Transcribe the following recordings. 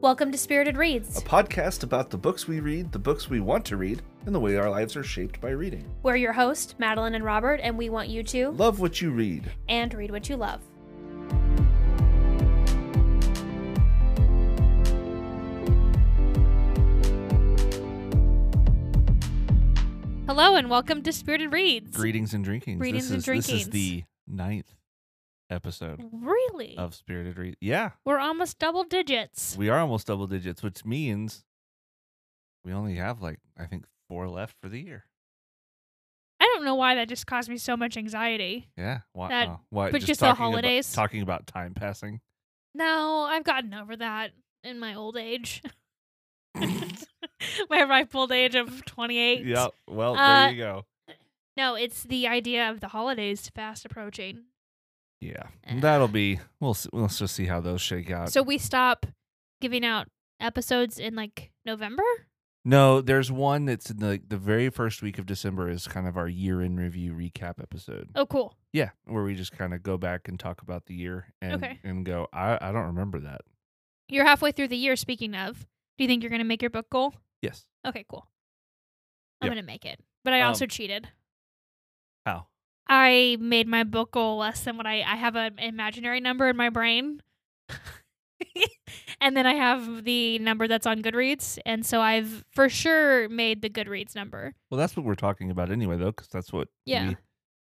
Welcome to Spirited Reads, a podcast about the books we read, the books we want to read, and the way our lives are shaped by reading. We're your host, Madeline and Robert, and we want you to Love what you read. and read what you love. Hello and welcome to Spirited Reads. Greetings and drinkings. Greetings this and is, This is the ninth episode Really? of Spirited Read. Yeah, We're almost double digits. we are almost double digits, which means we only have like I think four left for the year. I don't know why that just caused me so much anxiety. Yeah. Why? That- uh, why but just the talking about- holidays? talking about time passing. No, I've gotten over that in my old age. my ripe old age of 28. Yep. Well, Uh, there you go. No, it's the idea of the holidays fast approaching. Yeah, uh, that'll be. We'll let's just see how those shake out. So we stop giving out episodes in like November? No, there's one that's in the the very first week of December is kind of our year in review recap episode. Oh, cool. Yeah, where we just kind of go back and talk about the year and Okay. and go, I I don't remember that. You're halfway through the year. Speaking of, do you think you're going to make your book goal? Yes. Okay, cool. I'm going to make it. But I Um, also cheated. How? I made my book goal less than what I I have an imaginary number in my brain. and then I have the number that's on Goodreads, and so I've for sure made the Goodreads number. Well, that's what we're talking about anyway, though, because that's what Yeah. we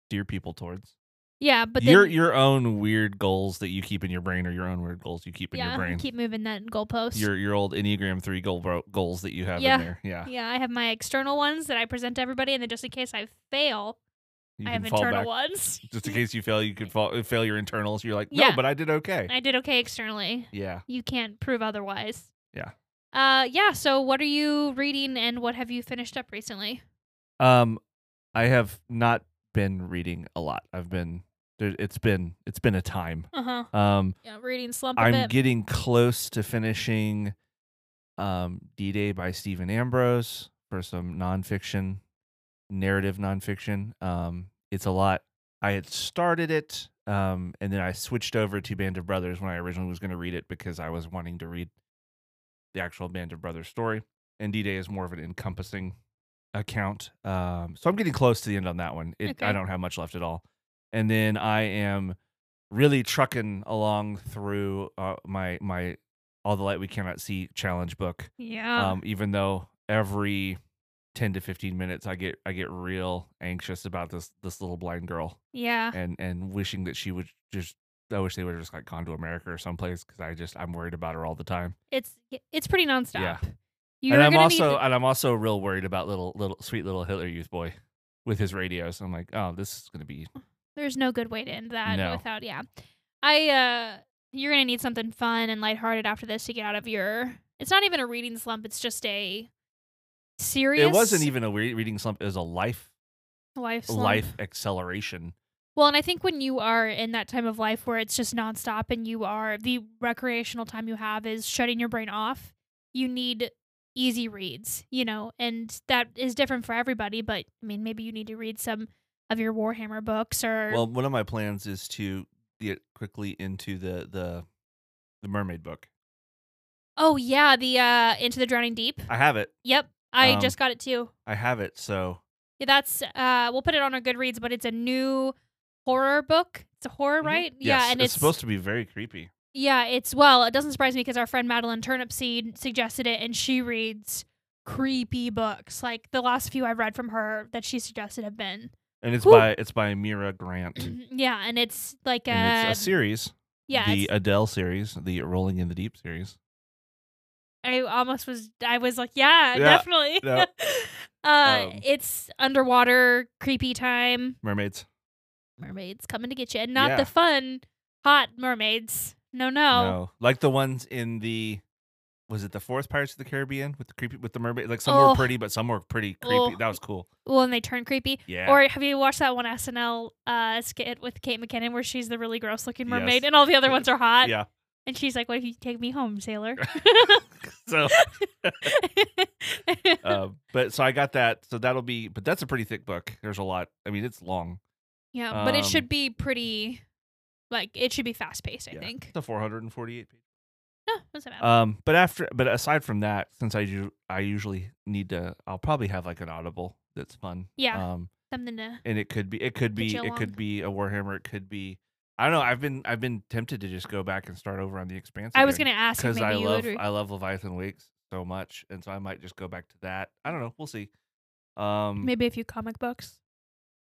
steer people towards. Yeah, but then your your own weird goals that you keep in your brain, or your own weird goals you keep in yeah, your brain. keep moving that goalpost. your your old Enneagram three goal bro- goals that you have Yeah. in there. Yeah. yeah, I have my external ones that I present to everybody, and then just in case I fail, You I have internal back. ones. Just in case you fail, you could fall, fail your internals. You're like, no, Yeah. but I did okay. I did okay externally. yeah. You can't prove otherwise. Yeah. Uh, yeah. So, what are you reading, and what have you finished up recently? Um, I have not been reading a lot. I've been there. It's been it's been a time. Uh huh. Um, Yeah, reading slump a I'm bit. getting close to finishing, um, D Day by Stephen Ambrose for some nonfiction, narrative nonfiction. Um, it's a lot. I had started it, um, and then I switched over to Band of Brothers when I originally was going to read it because I was wanting to read the actual Band of Brothers story. And D Day is more of an encompassing account. Um, so I'm getting close to the end on that one. It, I don't have much left at all. And then I am really trucking along through uh, my my all the light we cannot see challenge book. yeah. Um, even though every ten to fifteen minutes I get I get real anxious about this this little blind girl yeah. and and wishing that she would just. I wish they would have just like gone to America or someplace because I just I'm worried about her all the time. It's it's pretty nonstop. Yeah. You're and I'm also and I'm also real worried about little little sweet little Hitler Youth boy with his radios. I'm like, oh, this is gonna be there's no good way to end that No. without yeah. I uh you're gonna need something fun and lighthearted after this to get out of your it's not even a reading slump, it's just a serious It wasn't even a re- reading slump. It was a life life slump. life acceleration. Well, and I think when you are in that time of life where it's just nonstop and you are the recreational time you have is shutting your brain off, you need easy reads, you know, and that is different for everybody. But I mean, maybe you need to read some of your Warhammer books or Well, one of my plans is to get quickly into the the the mermaid book. oh yeah, the uh Into the Drowning Deep. I have it. Yep, I Um, just got it too. I have it. So Yeah, that's uh we'll put it on our Goodreads, but it's a new horror book. It's a horror, Mhm. right? yes, yeah, and it's, it's supposed to be very creepy. Yeah, it's well, it doesn't surprise me because our friend Madeline Turnipseed suggested it and she reads creepy books. Like the last few I've read from her that she suggested have been And it's by it's by Mira Grant. yeah, and it's like a, it's a series. yeah, the Adele series, the Rolling in the Deep series. I almost was I was like, yeah, Yeah, definitely. uh Um, it's underwater creepy time. Mermaids. Mermaids coming to get you. And not Yeah. the fun hot mermaids. No, no. No, like the ones in the was it the fourth Pirates of the Caribbean with the creepy with the mermaid? Like some Oh. were pretty, but some were pretty creepy. Oh. That was cool. Well, and they turn creepy. Yeah. Or have you watched that one SNL uh, skit with Kate McKinnon where she's the really gross looking mermaid Yes. and all the other ones are hot? yeah. And she's like, "What if you take me home, sailor?" So, uh, but so I got that. So that'll be, but that's a pretty thick book. There's a lot. I mean, it's long. yeah, but it um, should be pretty, like it should be fast paced. I Yeah. think. It's a 448 page. Oh, that's bad. Um, but after, but aside from that, since I do, I usually need to, I'll probably have like an audible that's fun. Yeah. Um, Something to. and it could be, it could be, it could be a Warhammer. It could be, I don't know. I've been, I've been tempted to just go back and start over on the Expanse. I was gonna ask because I you love, would. I love Leviathan Wakes so much, and so I might just go back to that. I don't know. We'll see. Um, maybe a few comic books.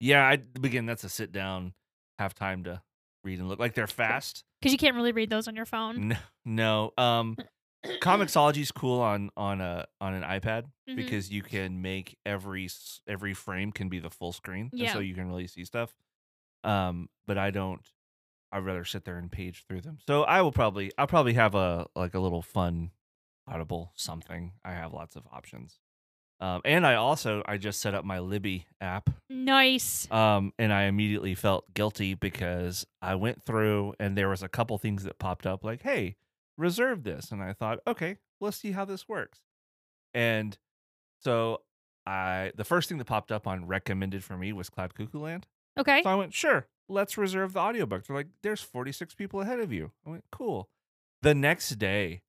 yeah. I again, that's a sit down, have time to read and look like they're fast. Because you can't really read those on your phone. No, no. Um, Comixology is cool on on a on an iPad Mhm. because you can make every every frame can be the full screen, and so you can really see stuff. Um, but I don't. I'd rather sit there and page through them. So I will probably I'll probably have a like a little fun audible something. I have lots of options. Um, and I also I just set up my Libby app Nice. um, and I immediately felt guilty because I went through and there was a couple things that popped up like, "Hey, reserve this," and I thought, "Okay, let's see how this works." And so I, the first thing that popped up on recommended for me was Cloud Cuckoo Land. Okay. So I went, "Sure, let's reserve the audiobook. They're like, "There's 46 people ahead of you." I went, "Cool." The next day,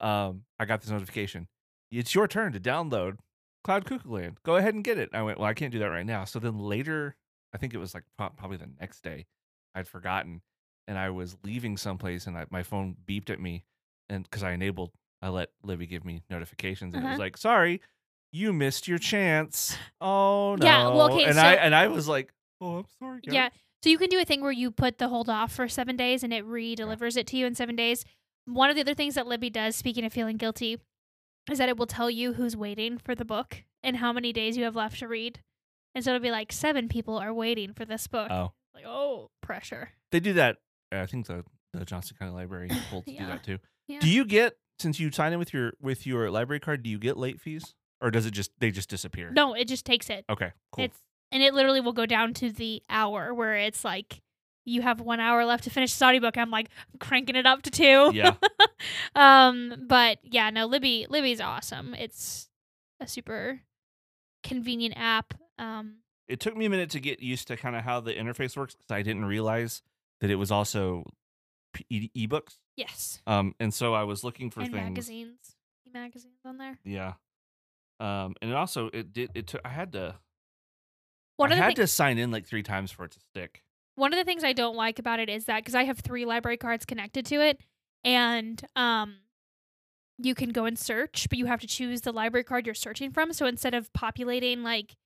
um, I got this notification. It's your turn to download Cloud Cuckoo Land. Go ahead and get it. I went, well, I can't do that right now. So then later, I think it was like probably the next day, I'd forgotten, and I was leaving someplace, and I, my phone beeped at me, and because I enabled, I let Libby give me notifications, and it Uh-huh. was like, sorry, you missed your chance. Oh no. Yeah, well, okay, and so- I and I was like, oh, I'm sorry. Gary." Yeah. So you can do a thing where you put the hold off for seven days and it re-delivers it to you in seven days. One of the other things that Libby does, speaking of feeling guilty, is that it will tell you who's waiting for the book and how many days you have left to read. And so it'll be like seven people are waiting for this book. Oh, Like, oh, pressure. they do that. Uh, I think the the Johnson County Library holds do that too. Yeah. Do you get since you sign in with your with your library card? Do you get late fees, or does it just they just disappear? No, it just takes it. Okay, cool. It's and it literally will go down to the hour where it's like you have one hour left to finish this audiobook. I'm like cranking it up to two. yeah, um, but yeah, no, Libby Libby's awesome. It's a super convenient app. Um, it took me a minute to get used to kind of how the interface works because I didn't realize that it was also e- ebooks. yes, Um, and so I was looking for and things. magazines, magazines on there. Yeah. Um, and it also it did it took I had to One I of the had thi- to sign in like three times for it to stick. one of the things I don't like about it is that because I have three library cards connected to it, and um, you can go and search, but you have to choose the library card you're searching from. So instead of populating like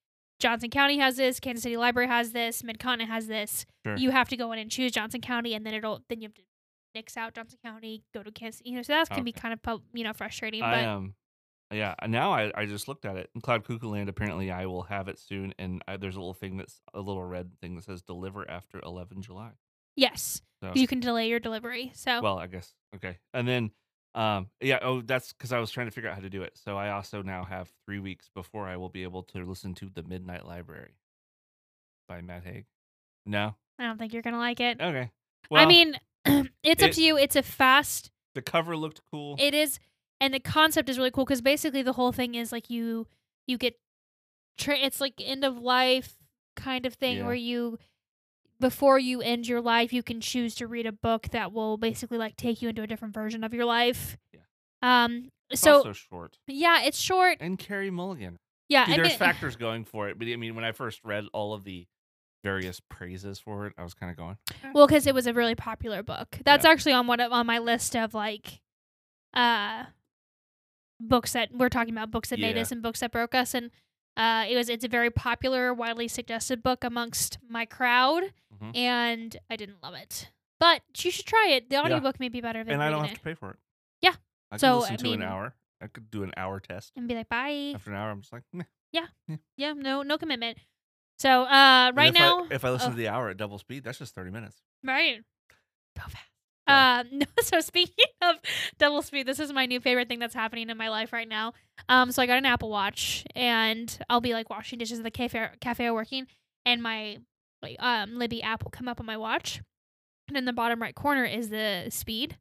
Johnson County has this, Kansas City Library has this, Mid Continent has this, Sure. you have to go in and choose Johnson County, and then it'll then you have to nix out Johnson County, go to Kansas. You know, so that can be kind of you know frustrating. I But um yeah, now I, I just looked at it. In Cloud Cuckoo Land, apparently I will have it soon, and I, there's a little thing that's a little red thing that says deliver after 11 July. yes, So, you can delay your delivery. So well, I guess okay. And then um yeah, oh that's because I was trying to figure out how to do it. So I also now have three weeks before I will be able to listen to the Midnight Library by Matt Haig. No, I don't think you're gonna like it. okay. Well, I mean, it's up it- to you. It's a fast. the cover looked cool. It is, and the concept is really cool because basically the whole thing is like you you get, tra- it's like end of life kind of thing Yeah. where you before you end your life you can choose to read a book that will basically like take you into a different version of your life. Yeah. Um. It's so also short. yeah, it's short. And Carey Mulligan. Yeah. Dude, I there's mean, factors going for it, but I mean, when I first read all of the various praises for it, I was kind of going, Well, because it was a really popular book. That's actually on one of, on my list of like, uh, books that we're talking about, books that made us and books that broke us, and uh, it was it's a very popular, widely suggested book amongst my crowd, Mhm. and I didn't love it. But you should try it. The audiobook may be better than and I don't have it. to pay for it. Yeah. I could So, listen I to mean- an hour. I could do an hour test. and be like, bye. After an hour, I'm just like, meh. Yeah, no, no commitment. So, uh, right if now, I, if I listen oh. to the hour at double speed, that's just 30 minutes. Right. Go fast. Um, no, so speaking of double speed, this is my new favorite thing that's happening in my life right now. Um, so I got an Apple Watch, and I'll be like washing dishes at the cafe cafe working, and my um Libby app will come up on my watch, and in the bottom right corner is the speed.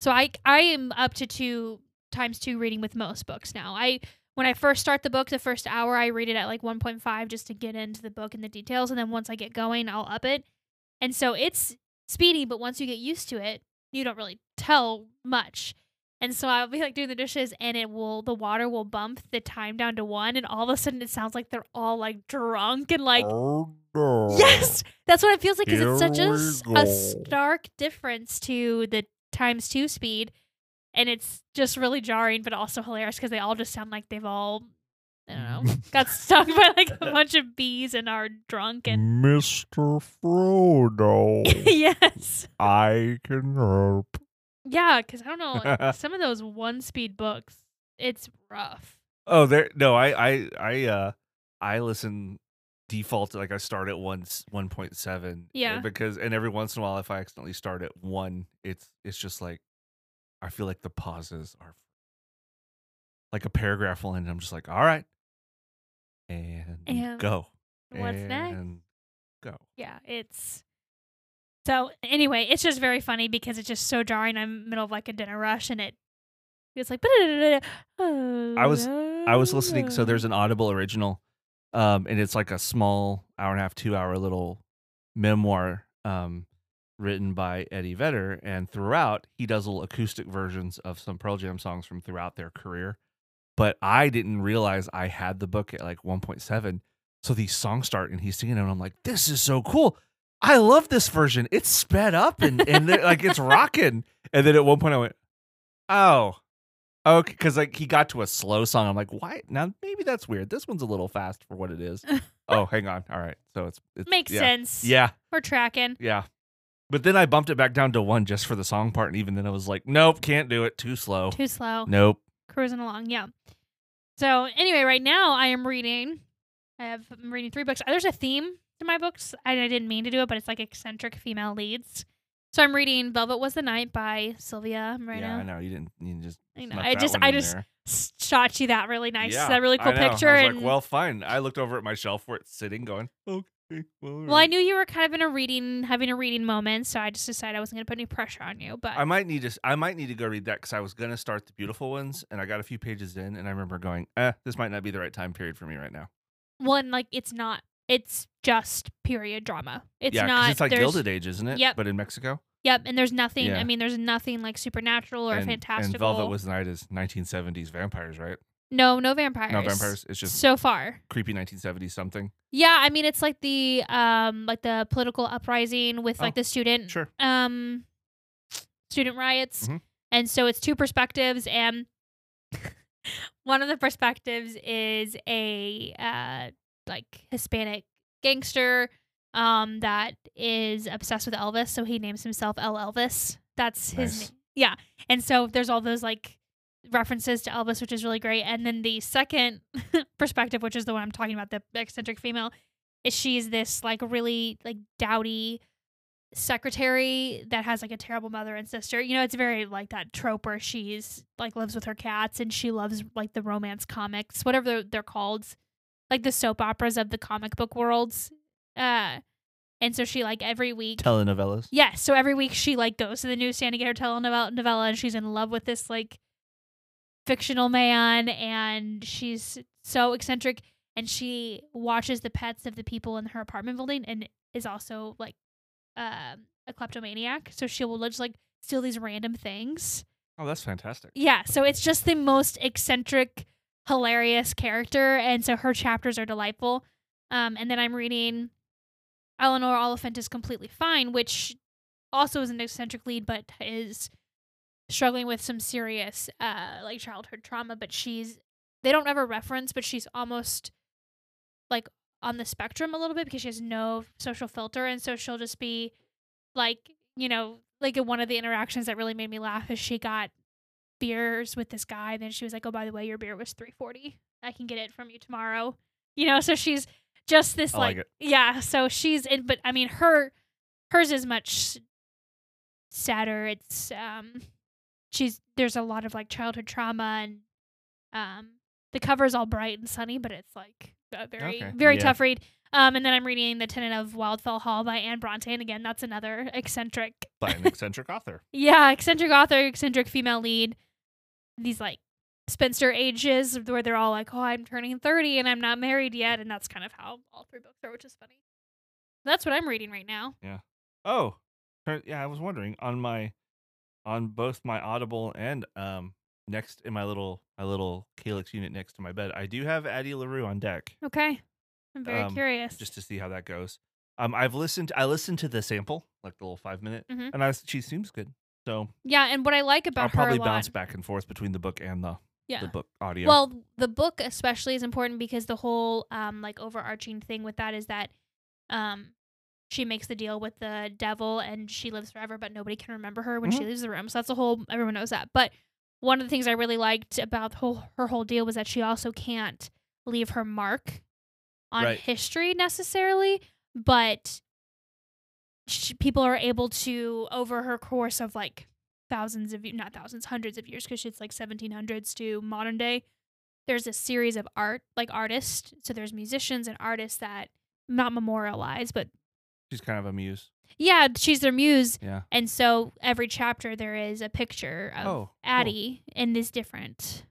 So I I am up to two times two reading with most books now. I when I first start the book, the first hour I read it at like 1.5 just to get into the book and the details, and then once I get going, I'll up it. And so it's speedy, but once you get used to it, you don't really tell much. And so I'll be like doing the dishes and it will the water will bump the time down to one and all of a sudden it sounds like they're all like drunk and like oh no. Yes, that's what it feels like because it's such a, a stark difference to the times two speed, and it's just really jarring, but also hilarious because they all just sound like they've all, I don't know, got stung by like a bunch of bees and are drunk and Mr. Frodo, yes, I can help. yeah, because I don't know like, some of those one speed books, it's rough. Oh, there. No, I, I, I, uh, I listen default like I start at one one point seven. Yeah. Because and every once in a while, if I accidentally start at one, it's it's just like I feel like the pauses are like a paragraph will end. And I'm just like, all right, and, And go. What's next? Go. Yeah, it's. So anyway, it's just very funny because it's just so jarring. I'm in the middle of like a dinner rush and it it's like I was- I was listening. So there's an Audible original, um, and it's like a small hour and a half, two hour little memoir, um, written by Eddie Vedder. And throughout, he does little acoustic versions of some Pearl Jam songs from throughout their career. But I didn't realize I had the book at like 1.7. So these songs start, and he's singing, it, and I'm like, "This is so cool! I love this version. It's sped up and and like it's rocking." And then at one point, I went, "Oh." Okay, because like he got to a slow song. I'm like, why? Now maybe that's weird. This one's a little fast for what it is. oh, hang on. All right, so it's, it's makes yeah. sense. Yeah, We're tracking. yeah. But then I bumped it back down to one just for the song part, and even then I was like, nope, can't do it. Too slow. Too slow. Nope. Cruising along. Yeah. So anyway, right now I am reading. I have I'm reading three books. There's a theme to my books. I, I didn't mean to do it, but it's like eccentric female leads. So I'm reading "Velvet Was the Night" by Sylvia right yeah, I know you didn't. You just. I know. I just I just there. shot you that really nice, Yeah, that really cool picture. I was and like, well, fine. I looked over at my shelf where it's sitting, going, okay. Well, well, I knew you were kind of in a reading, having a reading moment, so I just decided I wasn't going to put any pressure on you. But I might need to, I might need to go read that because I was gonna start the beautiful ones, and I got a few pages in, and I remember going, "Eh, this might not be the right time period for me right now." one like it's not. It's just period drama. It's yeah, not. it's like Gilded Age, isn't it? Yep. But in Mexico. Yep, and there's nothing. Yeah. I mean, there's nothing like supernatural or and, fantastical. And Velvet Was the Night is 1970s vampires, right? No, no vampires. No vampires. It's just so far. creepy 1970s something. Yeah, I mean, it's like the um, like the political uprising with like Oh, the student Sure. um, student riots, Mhm. and so it's two perspectives, and one of the perspectives is a uh, like Hispanic gangster um that is obsessed with Elvis, so he names himself El Elvis. That's his Nice. name. Yeah. And so there's all those like references to Elvis, which is really great. And then the second perspective, which is the one I'm talking about, the eccentric female, is she's this like really like dowdy secretary that has like a terrible mother and sister. You know, it's very like that trope where she's like lives with her cats and she loves like the romance comics, whatever they're, they're called, like the soap operas of the comic book worlds. Uh, and so she like every week Telenovelas. Yes. So every week she like goes to the newsstand to get her telenovela novella, and she's in love with this like fictional man, and she's so eccentric, and she watches the pets of the people in her apartment building, and is also like um a kleptomaniac. So she will just like steal these random things. Oh, that's fantastic. Yeah. So it's just the most eccentric, hilarious character, and so her chapters are delightful. Um, and then I'm reading Eleanor Oliphant is completely fine, which also is an eccentric lead, but is struggling with some serious uh like childhood trauma. But she's they don't ever reference, but she's almost like on the spectrum a little bit because she has no social filter, and so she'll just be like you know like one of the interactions that really made me laugh is she got beers with this guy and then she was like oh by the way your beer was 340 i can get it from you tomorrow. You know so she's just this I like like, yeah so she's in but i mean her hers is much sadder. It's um she's there's a lot of like childhood trauma and um the cover's all bright and sunny but it's like a very Okay. very Yeah. tough read um and then i'm reading the tenant of wildfell hall by anne bronte and again that's another eccentric By an eccentric author. yeah, eccentric author, eccentric female lead. These like spinster ages where they're all like, "Oh, I'm turning 30 and I'm not married yet," and that's kind of how all three books are, which is funny. That's what I'm reading right now. Yeah. Oh, yeah. I was wondering on my on both my Audible and um next in my little my little Kallax unit next to my bed. I do have Addie LaRue on deck Okay. I'm very Um, curious. just to see how that goes. Um, I've listened. I listened to the sample, like the little five minute, Mhm. and I she seems good. So yeah, and what I like about I'll her probably a lot, bounce back and forth between the book and the yeah. the book audio. Well, the book especially is important because the whole um like overarching thing with that is that um she makes the deal with the devil and she lives forever, but nobody can remember her when she Mhm. leaves the room. So that's the whole everyone knows that. But one of the things I really liked about the whole her whole deal was that she also can't leave her mark on Right. history necessarily, but sh- people are able to over her course of like thousands of not thousands hundreds of years because it's like 1700s to modern day there's a series of art like artists so there's musicians and artists that not memorialized but she's kind of a muse. yeah she's their muse Yeah. and so every chapter there is a picture of Oh, cool. addie in this different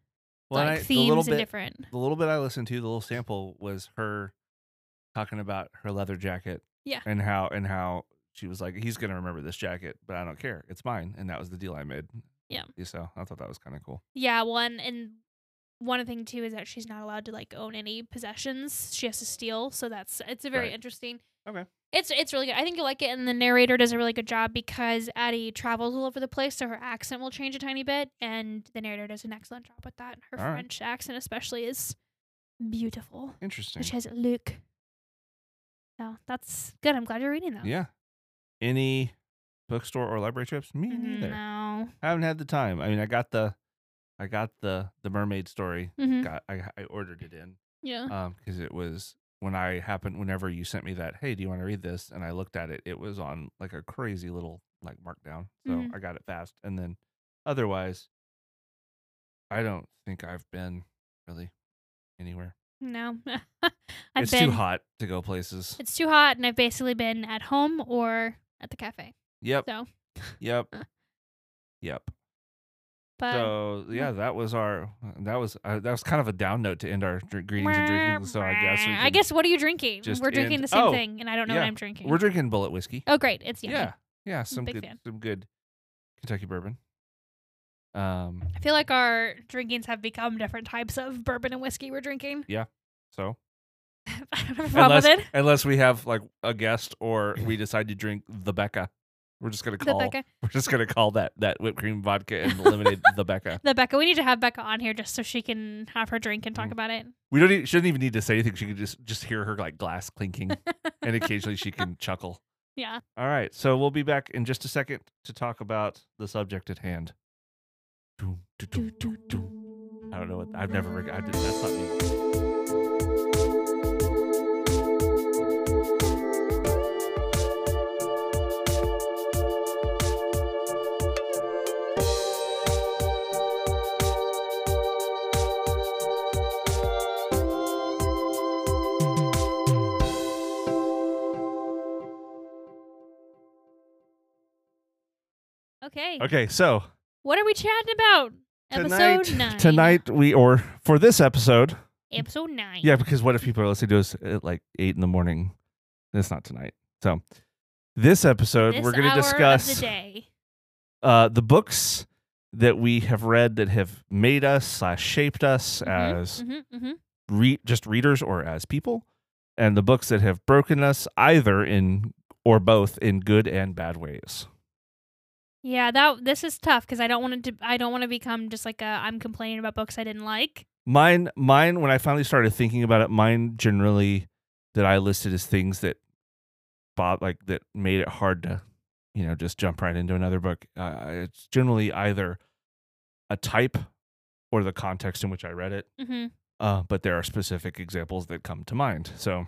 Well, like I- the themes little and bit different the little bit I listened to, the little sample was her talking about her leather jacket. Yeah. And how and how she was like, he's gonna remember this jacket, but I don't care. It's mine, and that was the deal I made. Yeah. So I thought that was kind of cool. yeah one and one thing too is that she's not allowed to like own any possessions she has to steal so that's it's a very Right. interesting Okay. It's it's really good. I think you'll like it, and the narrator does a really good job because Addie travels all over the place, so her accent will change a tiny bit, and the narrator does an excellent job with that. Her All right. French accent, especially, is beautiful. Interesting. Which has a look. So that's good. I'm glad you're reading that. Yeah. Any bookstore or library trips? Me neither. No. I haven't had the time. I mean, I got the, I got the the mermaid story. hmm Got I I ordered it in. Yeah. um because it was when i happened whenever you sent me that hey do you want to read this and i looked at it it was on like a crazy little like markdown so Mhm. i got it fast and then otherwise i don't think i've been really anywhere No. It's been. too hot to go places It's too hot, and I've basically been at home or at the cafe. yep So, yep yep but so yeah that was our that was uh, that was kind of a down note to end our dr- greetings and drinking so i guess we I guess what are you drinking? just We're drinking end- the same oh, thing, and I don't know yeah. what I'm drinking. we're drinking Bulleit whiskey oh, great! It's yummy. yeah yeah some big good fan. some good kentucky bourbon um I feel like our drinkings have become different types of bourbon and whiskey we're drinking. Yeah. So I don't have a problem unless with it. unless we have like a guest or we decide to drink the Becca, we're just gonna The call Becca. we're just gonna call that that whipped cream vodka and lemonade the Becca. The Becca. We need to have Becca on here just so she can have her drink and talk Mm. about it. We don't e- shouldn't even need to say anything. She can just just hear her like glass clinking, and occasionally she can chuckle. yeah. All right, so we'll be back in just a second to talk about the subject at hand. I don't know what I've never. I did, that's not me. Okay. Okay, so What are we chatting about? tonight, Episode nine. tonight we or for this episode, Episode nine. Yeah, because what if people are listening to us at like eight in the morning? It's not tonight. So this episode, This we're going to discuss the day. uh, the books that we have read that have made us slash shaped us as hmm hmm re- just readers or as people, and the books that have broken us either in or both in good and bad ways. Yeah, that this is tough because I don't want to. I don't want to become just like a. I'm complaining about books I didn't like. Mine, mine. When I finally started thinking about it, mine generally that I listed as things that Bob like that made it hard to, you know, just jump right into another book. Uh, it's generally either a type or the context in which I read it. hmm Uh, but there are specific examples that come to mind. So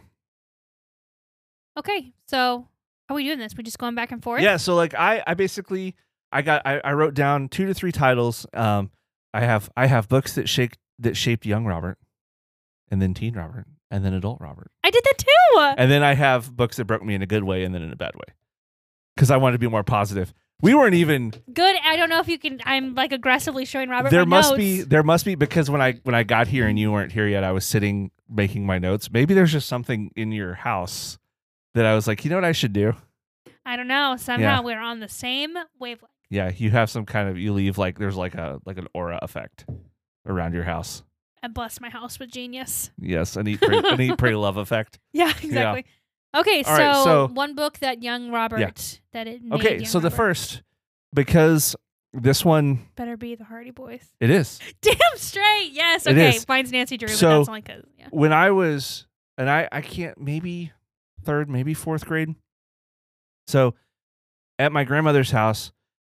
Okay, so how are we doing this? We just going back and forth? yeah, so like I, I basically I got I, I wrote down two to three titles. Um, I have I have books that shake that shaped young Robert, and then teen Robert, and then adult Robert. I did that too. And then I have books that broke me in a good way and then in a bad way. Because I wanted to be more positive. We weren't even Good. I don't know if you can. I'm like aggressively showing Robert. there must notes. be there must be because when I when I got here and you weren't here yet, I was sitting making my notes. Maybe there's just something in your house that I was like, you know what I should do? I don't know. Somehow we're on the same wavelength. yeah. You have some kind of you leave like there's like a like an aura effect around your house. I bless my house with genius. Yes, an eat pray, an eat pray love effect. Yeah, exactly. Okay, so, right, so- one book that young Robert that it made Okay, young so the Robert. first because this one better be the Hardy Boys. it is Damn straight. Yes. It Okay. is. Mine's Nancy Drew, So- but that's only because yeah. when I was and I I can't maybe third maybe fourth grade. So at my grandmother's house,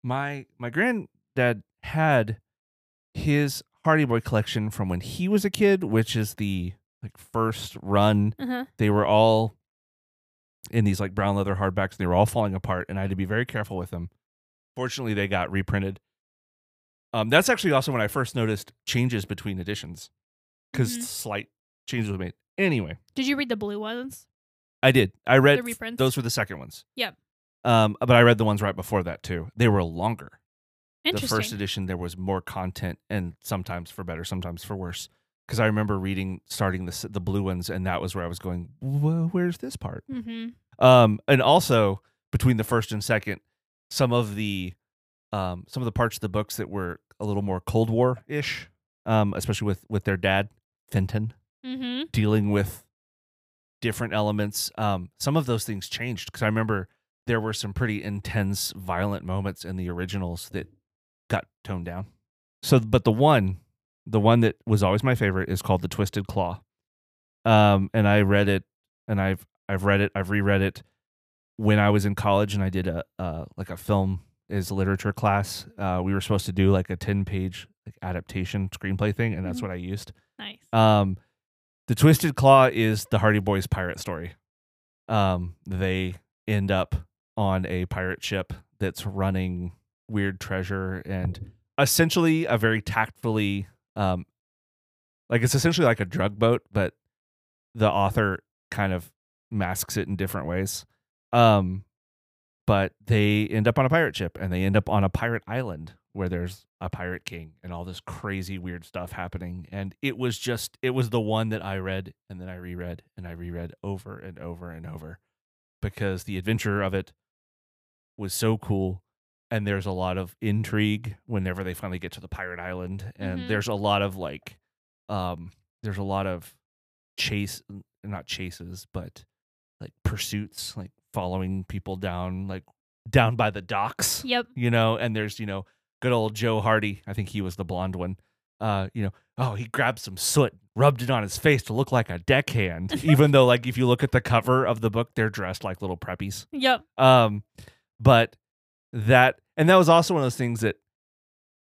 my my granddad had his Hardy Boy collection from when he was a kid, which is the like first run. Uh huh. They were all in these like brown leather hardbacks and they were all falling apart and I had to be very careful with them. Fortunately, they got reprinted. Um, that's actually also when I first noticed changes between editions because Mhm. slight changes were made. Anyway, Did you read the blue ones? I did. I read The reprints? those were the second ones. Yep. Um, but I read the ones right before that too. They were longer. The first edition there was more content, and sometimes for better, sometimes for worse. Because I remember reading, starting the the blue ones, and that was where I was going. Whoa, where's this part? mm-hmm. Um, and also between the first and second, some of the um, some of the parts of the books that were a little more Cold War ish, um, especially with with their dad Fenton Mm-hmm. dealing with different elements. Um, some of those things changed because I remember there were some pretty intense, violent moments in the originals that got toned down. So, but the one, the one that was always my favorite is called The Twisted Claw. Um, and I read it, and I've I've read it, I've reread it when I was in college, and I did a uh, like a film is literature class. Uh, we were supposed to do like a ten page like adaptation screenplay thing, and that's Mhm. what I used. Nice. Um, the Twisted Claw is the Hardy Boys pirate story. Um, they end up on a pirate ship that's running weird treasure and essentially a very tactfully, um, like it's essentially like a drug boat, but the author kind of masks it in different ways. Um, but they end up on a pirate ship and they end up on a pirate island where there's a pirate king and all this crazy weird stuff happening. And it was just it was the one that I read and then I reread and I reread over and over and over because the adventure of it was so cool. And there's a lot of intrigue whenever they finally get to the pirate island. And Mhm. there's a lot of like um there's a lot of chase not chases but like pursuits like following people down like down by the docks Yep. you know and there's you know good old joe hardy i think he was the blonde one uh you know oh he grabbed some soot rubbed it on his face to look like a deckhand even though like if you look at the cover of the book they're dressed like little preppies Yep. um but that and that was also one of those things that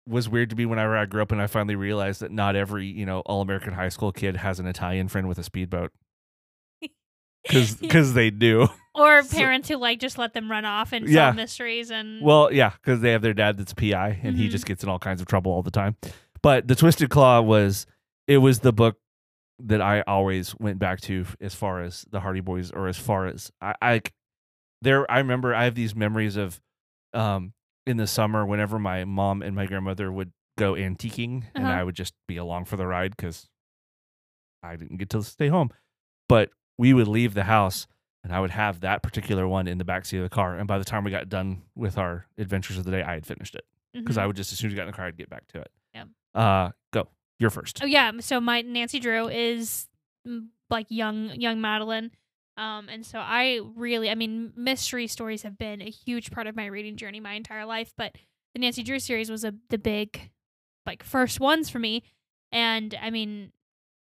was weird to me whenever i grew up and i finally realized that not every you know all american high school kid has an italian friend with a speedboat because they do Or parents who like just let them run off and Yeah. solve mysteries and Well, yeah, because they have their dad that's PI, and he Mhm. just gets in all kinds of trouble all the time. But the Twisted Claw was it was the book that I always went back to as far as the Hardy Boys, or as far as I, I there. I remember I have these memories of um in the summer whenever my mom and my grandmother would go antiquing, and Uh-huh. I would just be along for the ride because I didn't get to stay home. But we would leave the house and I would have that particular one in the backseat of the car. And by the time we got done with our adventures of the day, I had finished it because Mhm. I would just as soon as we got in the car, I'd get back to it. Yep. Uh, go. You're first. Oh yeah, so my Nancy Drew is mm, like young young Madeline. Um and so I really I mean mystery stories have been a huge part of my reading journey my entire life, but the Nancy Drew series was a the big like first ones for me. And I mean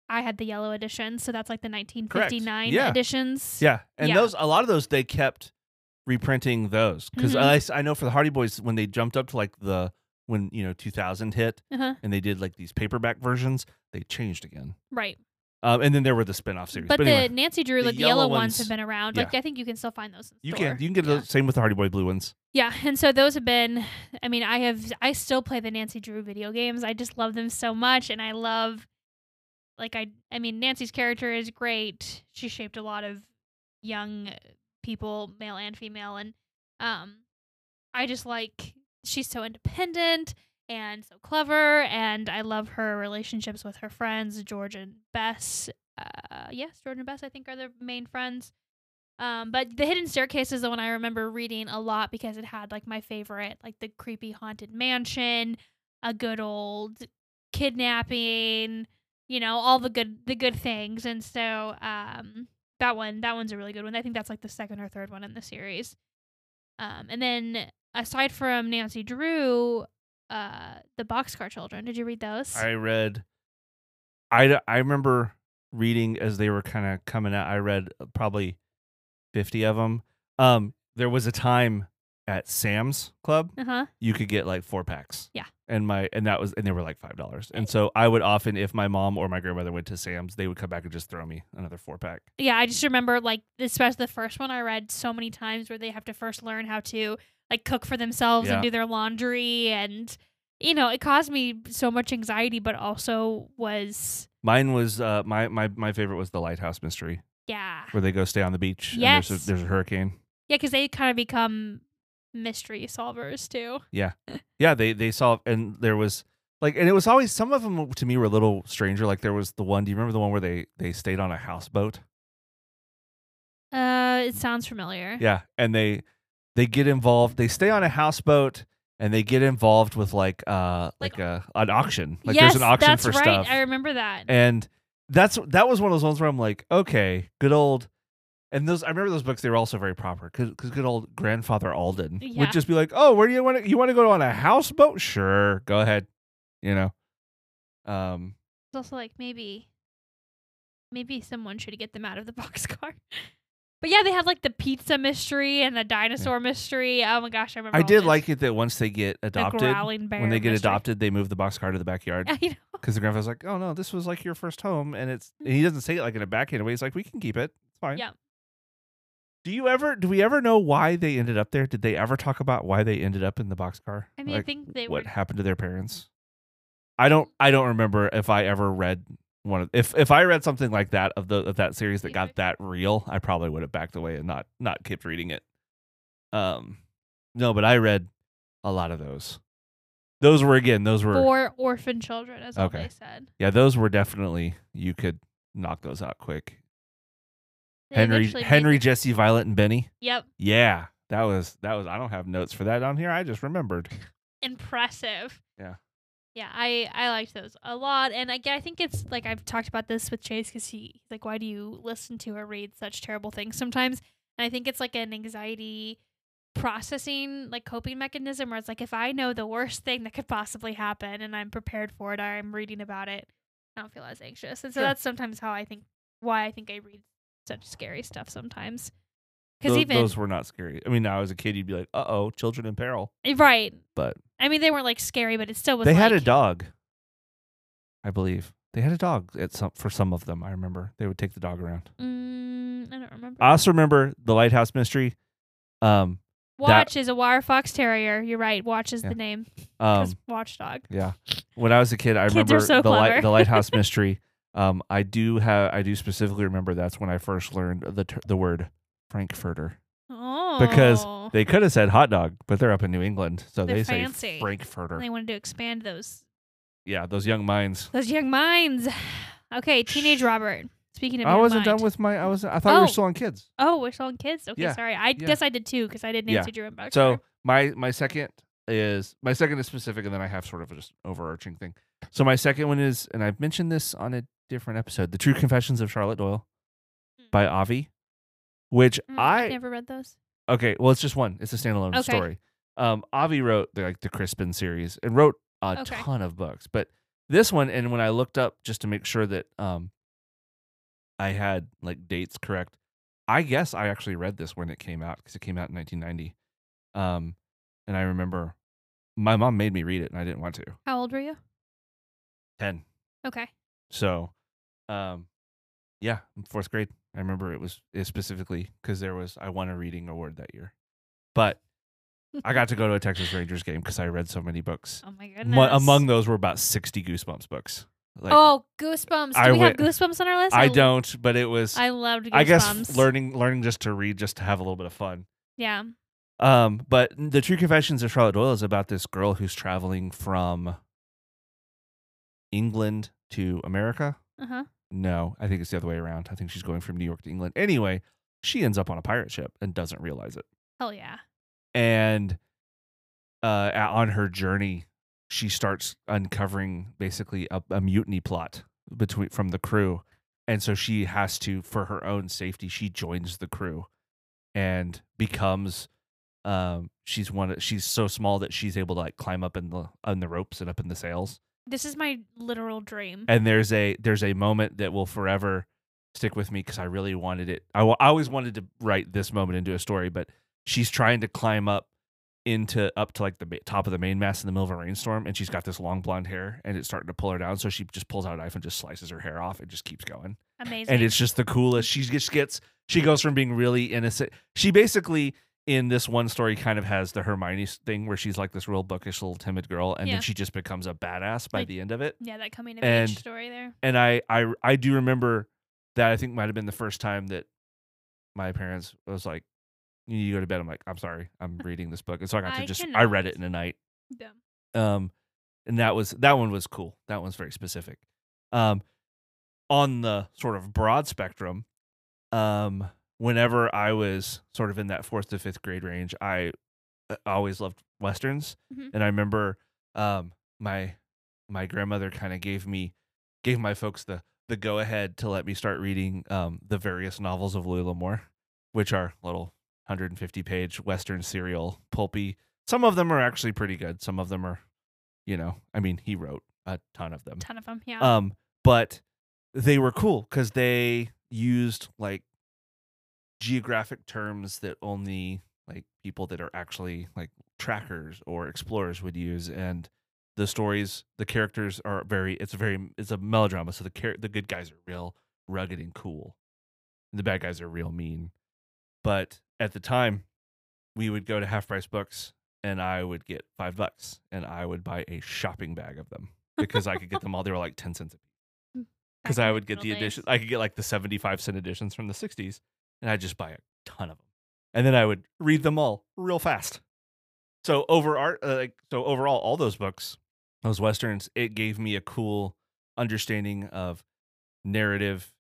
I had the yellow edition, so that's like the 1959 Yeah. editions. Yeah, and Yeah. those a lot of those they kept reprinting those because Mhm. I I know for the Hardy Boys when they jumped up to like the when you know 2000 hit Uh-huh. and they did like these paperback versions, they changed again. Right. Um, and then there were the spin-off series. But, But, anyway, the Nancy Drew, the like the yellow yellow ones, ones- have been around. yeah. Like I think you can still find those. In you store. can you can get yeah. the same with the Hardy Boy blue ones. Yeah, and so those have been. I mean, I have. I still play the Nancy Drew video games. I just love them so much, and I love. Like I, I mean, Nancy's character is great. She shaped a lot of young people, male and female, and um, I just like she's so independent and so clever, and I love her relationships with her friends, George and Bess. Uh, yes, George and Bess, I think, are the main friends. Um, but the Hidden Staircase is the one I remember reading a lot because it had like my favorite, like the creepy haunted mansion, a good old kidnapping, you know, all the good the good things. And so um that one that one's a really good one. I think that's like the second or third one in the series. Um and then aside from Nancy Drew, uh the Boxcar Children, did you read those? I read. I I remember reading as they were kind of coming out. I read probably fifty of them. Um, there was a time at Sam's Club uh-huh. you could get like four packs. Yeah. And my and that was and they were like five dollars. And so I would often, if my mom or my grandmother went to Sam's, they would come back and just throw me another four pack. Yeah, I just remember like especially the first one I read so many times where they have to first learn how to like cook for themselves Yeah. and do their laundry and you know, it caused me so much anxiety but also was Mine was uh my my my favorite was the Lighthouse Mystery, yeah. where they go stay on the beach. And Yes. there's a, there's a hurricane. Yeah, cuz they kind of become mystery solvers too. Yeah, yeah. they they solve, and there was like and it was always some of them to me were a little stranger. Like there was the one. Do you remember the one where they they stayed on a houseboat? Uh it sounds familiar. Yeah, and they they get involved. They stay on a houseboat and they get involved with like uh like, Like- a an auction. Like yes, there's an auction that's for right. stuff. I remember that. and that's that was one of those ones where I'm like, okay, good old. And those I remember those books. They were also very proper because good old grandfather Alden Yeah. would just be like, "Oh, where do you want to? You want to go on a houseboat? Sure, go ahead." You know. Um. It's also like maybe maybe someone should get them out of the boxcar. But yeah, they had like the pizza mystery and the dinosaur mystery. Oh my gosh, I remember. I did this. like it that once they get the adopted, bear. when they get mystery. adopted, they move the boxcar to the backyard I know. because the grandfather's like, "Oh no, this was like your first home," and it's and he doesn't say it like in a backhand way. He's like, "We can keep it. It's fine." Yeah. Do you ever? Do we ever know why they ended up there? Did they ever talk about why they ended up in the boxcar? I mean, I think they what were. happened to their parents? I don't. I don't remember if I ever read one of. If if I read something like that of the of that series that got that real, I probably would have backed away and not not kept reading it. Um, no, but I read a lot of those. Those were again. Those were For orphan children, as Okay. they said. yeah. Those were definitely you could knock those out quick. Henry made Henry Jessie Violet and Benny. Yep, Yeah, that was that was. I don't have notes for that on here. I just remembered. impressive. Yeah. Yeah, I I liked those a lot, and again, I think it's like I've talked about this with Chase because he he's like, why do you listen to or read such terrible things sometimes? And I think it's like an anxiety processing like coping mechanism where it's like if I know the worst thing that could possibly happen and I'm prepared for it or I'm reading about it, I don't feel as anxious. And so Sure. that's sometimes how I think why I think I read such scary stuff sometimes. Because even those were not scary. I mean, now as a kid, you'd be like, "Uh oh, children in peril." right, But I mean they weren't like scary, but it still was. they had a dog. I believe they had a dog at some for some of them. I remember they would take the dog around. Mm, I don't remember. I also remember the Lighthouse Mystery. Um, Watch is a wire fox terrier. You're right. Watch is Yeah. the name. um, watchdog. yeah. When I was a kid, I remember so the light, the Lighthouse Mystery. Um, I do have I do specifically remember that's when I first learned the ter- the word Frankfurter. Oh. Because They could have said hot dog, but they're up in New England, so They're they fancy. say Frankfurter. they wanted to expand those Yeah, those young minds. those young minds. Okay, teenage Robert. Speaking of, I young wasn't mind. done with my. I was. I thought we Oh. were still on kids. Oh, we're still on kids. Okay, Yeah, sorry. I guess I did too because I did Yeah. Nancy Drew and Buck. So my my second is my second is specific, and then I have sort of a just overarching thing. So my second one is, and I've mentioned this on a different episode, "The True Confessions of Charlotte Doyle" Mm. by Avi, which Mm, I never read those. okay. Well, it's just one. It's a standalone Okay. story. Um, Avi wrote the, like the Crispin series and wrote a Okay. ton of books, but this one, and when I looked up just to make sure that um, I had like dates correct, I guess I actually read this when it came out because it came out in 1990. Um, and I remember my mom made me read it, and I didn't want to. How old were you? Ten. Okay. So, um, yeah, fourth grade. I remember it was it specifically because there was I won a reading award that year, but I got to go to a Texas Rangers game because I read so many books. Oh my Mo- goodness. among those were about sixty Goosebumps books. Like, oh, Goosebumps. Do I we have Goosebumps on our list? I don't, but it was I loved Goosebumps. I guess learning learning just to read just to have a little bit of fun. Yeah. Um, but the True Confessions of Charlotte Doyle is about this girl who's traveling from England to America. Uh huh. No, I think it's the other way around. I think she's going from New York to England. Anyway, she ends up on a pirate ship and doesn't realize it. Hell yeah. And uh, on her journey, she starts uncovering basically a, a mutiny plot between from the crew, and so she has to, for her own safety, she joins the crew and becomes. Um, she's one. She's so small that she's able to like climb up in the on the ropes and up in the sails. This is my literal dream. And there's a there's a moment that will forever stick with me because I really wanted it. I, wa- I always wanted to write this moment into a story, but she's trying to climb up into up to like the ma- top of the mainmast in the middle of a rainstorm, and she's got this long blonde hair, and it's starting to pull her down. So she just pulls out a knife and just slices her hair off, and just keeps going. Amazing. And it's just the coolest. She just gets she goes from being really innocent. She basically in this one story kind of has the Hermione thing where she's like this real bookish little timid girl, and Yeah. then she just becomes a badass by Like- the end of it yeah, that coming of and- age story there. and I, I I do remember that I think might have been the first time that my parents was like, "You need to go to bed." I'm like, "I'm sorry, I'm reading this book," and so I got to I just I read it in a night. Yeah. Um, and that was that one was cool. That one's very specific. Um, on the sort of broad spectrum, um, whenever I was sort of in that fourth to fifth grade range, I uh, always loved westerns, Mhm. and I remember um my my grandmother kind of gave me gave my folks the the go ahead to let me start reading um the various novels of Louis L'Amour, which are little 150 page western serial pulpy. Some of them are actually pretty good. Some of them are, you know, I mean, he wrote a ton of them. Ton of them. Yeah. Um, but they were cool because they used like geographic terms that only like people that are actually like trackers or explorers would use, and the stories, the characters are very. It's very. It's a melodrama, so the char- the good guys are real rugged and cool, and the bad guys are real mean. But at the time, we would go to half price books, and I would get five bucks, and I would buy a shopping bag of them because I could get them all. They were like ten cents a piece. Because I would get the edition. I could get like the seventy-five cent editions from the '60s, and I'd just buy a ton of them, and then I would read them all real fast. So over art, uh, like so overall, all those books, those westerns, it gave me a cool understanding of narrative,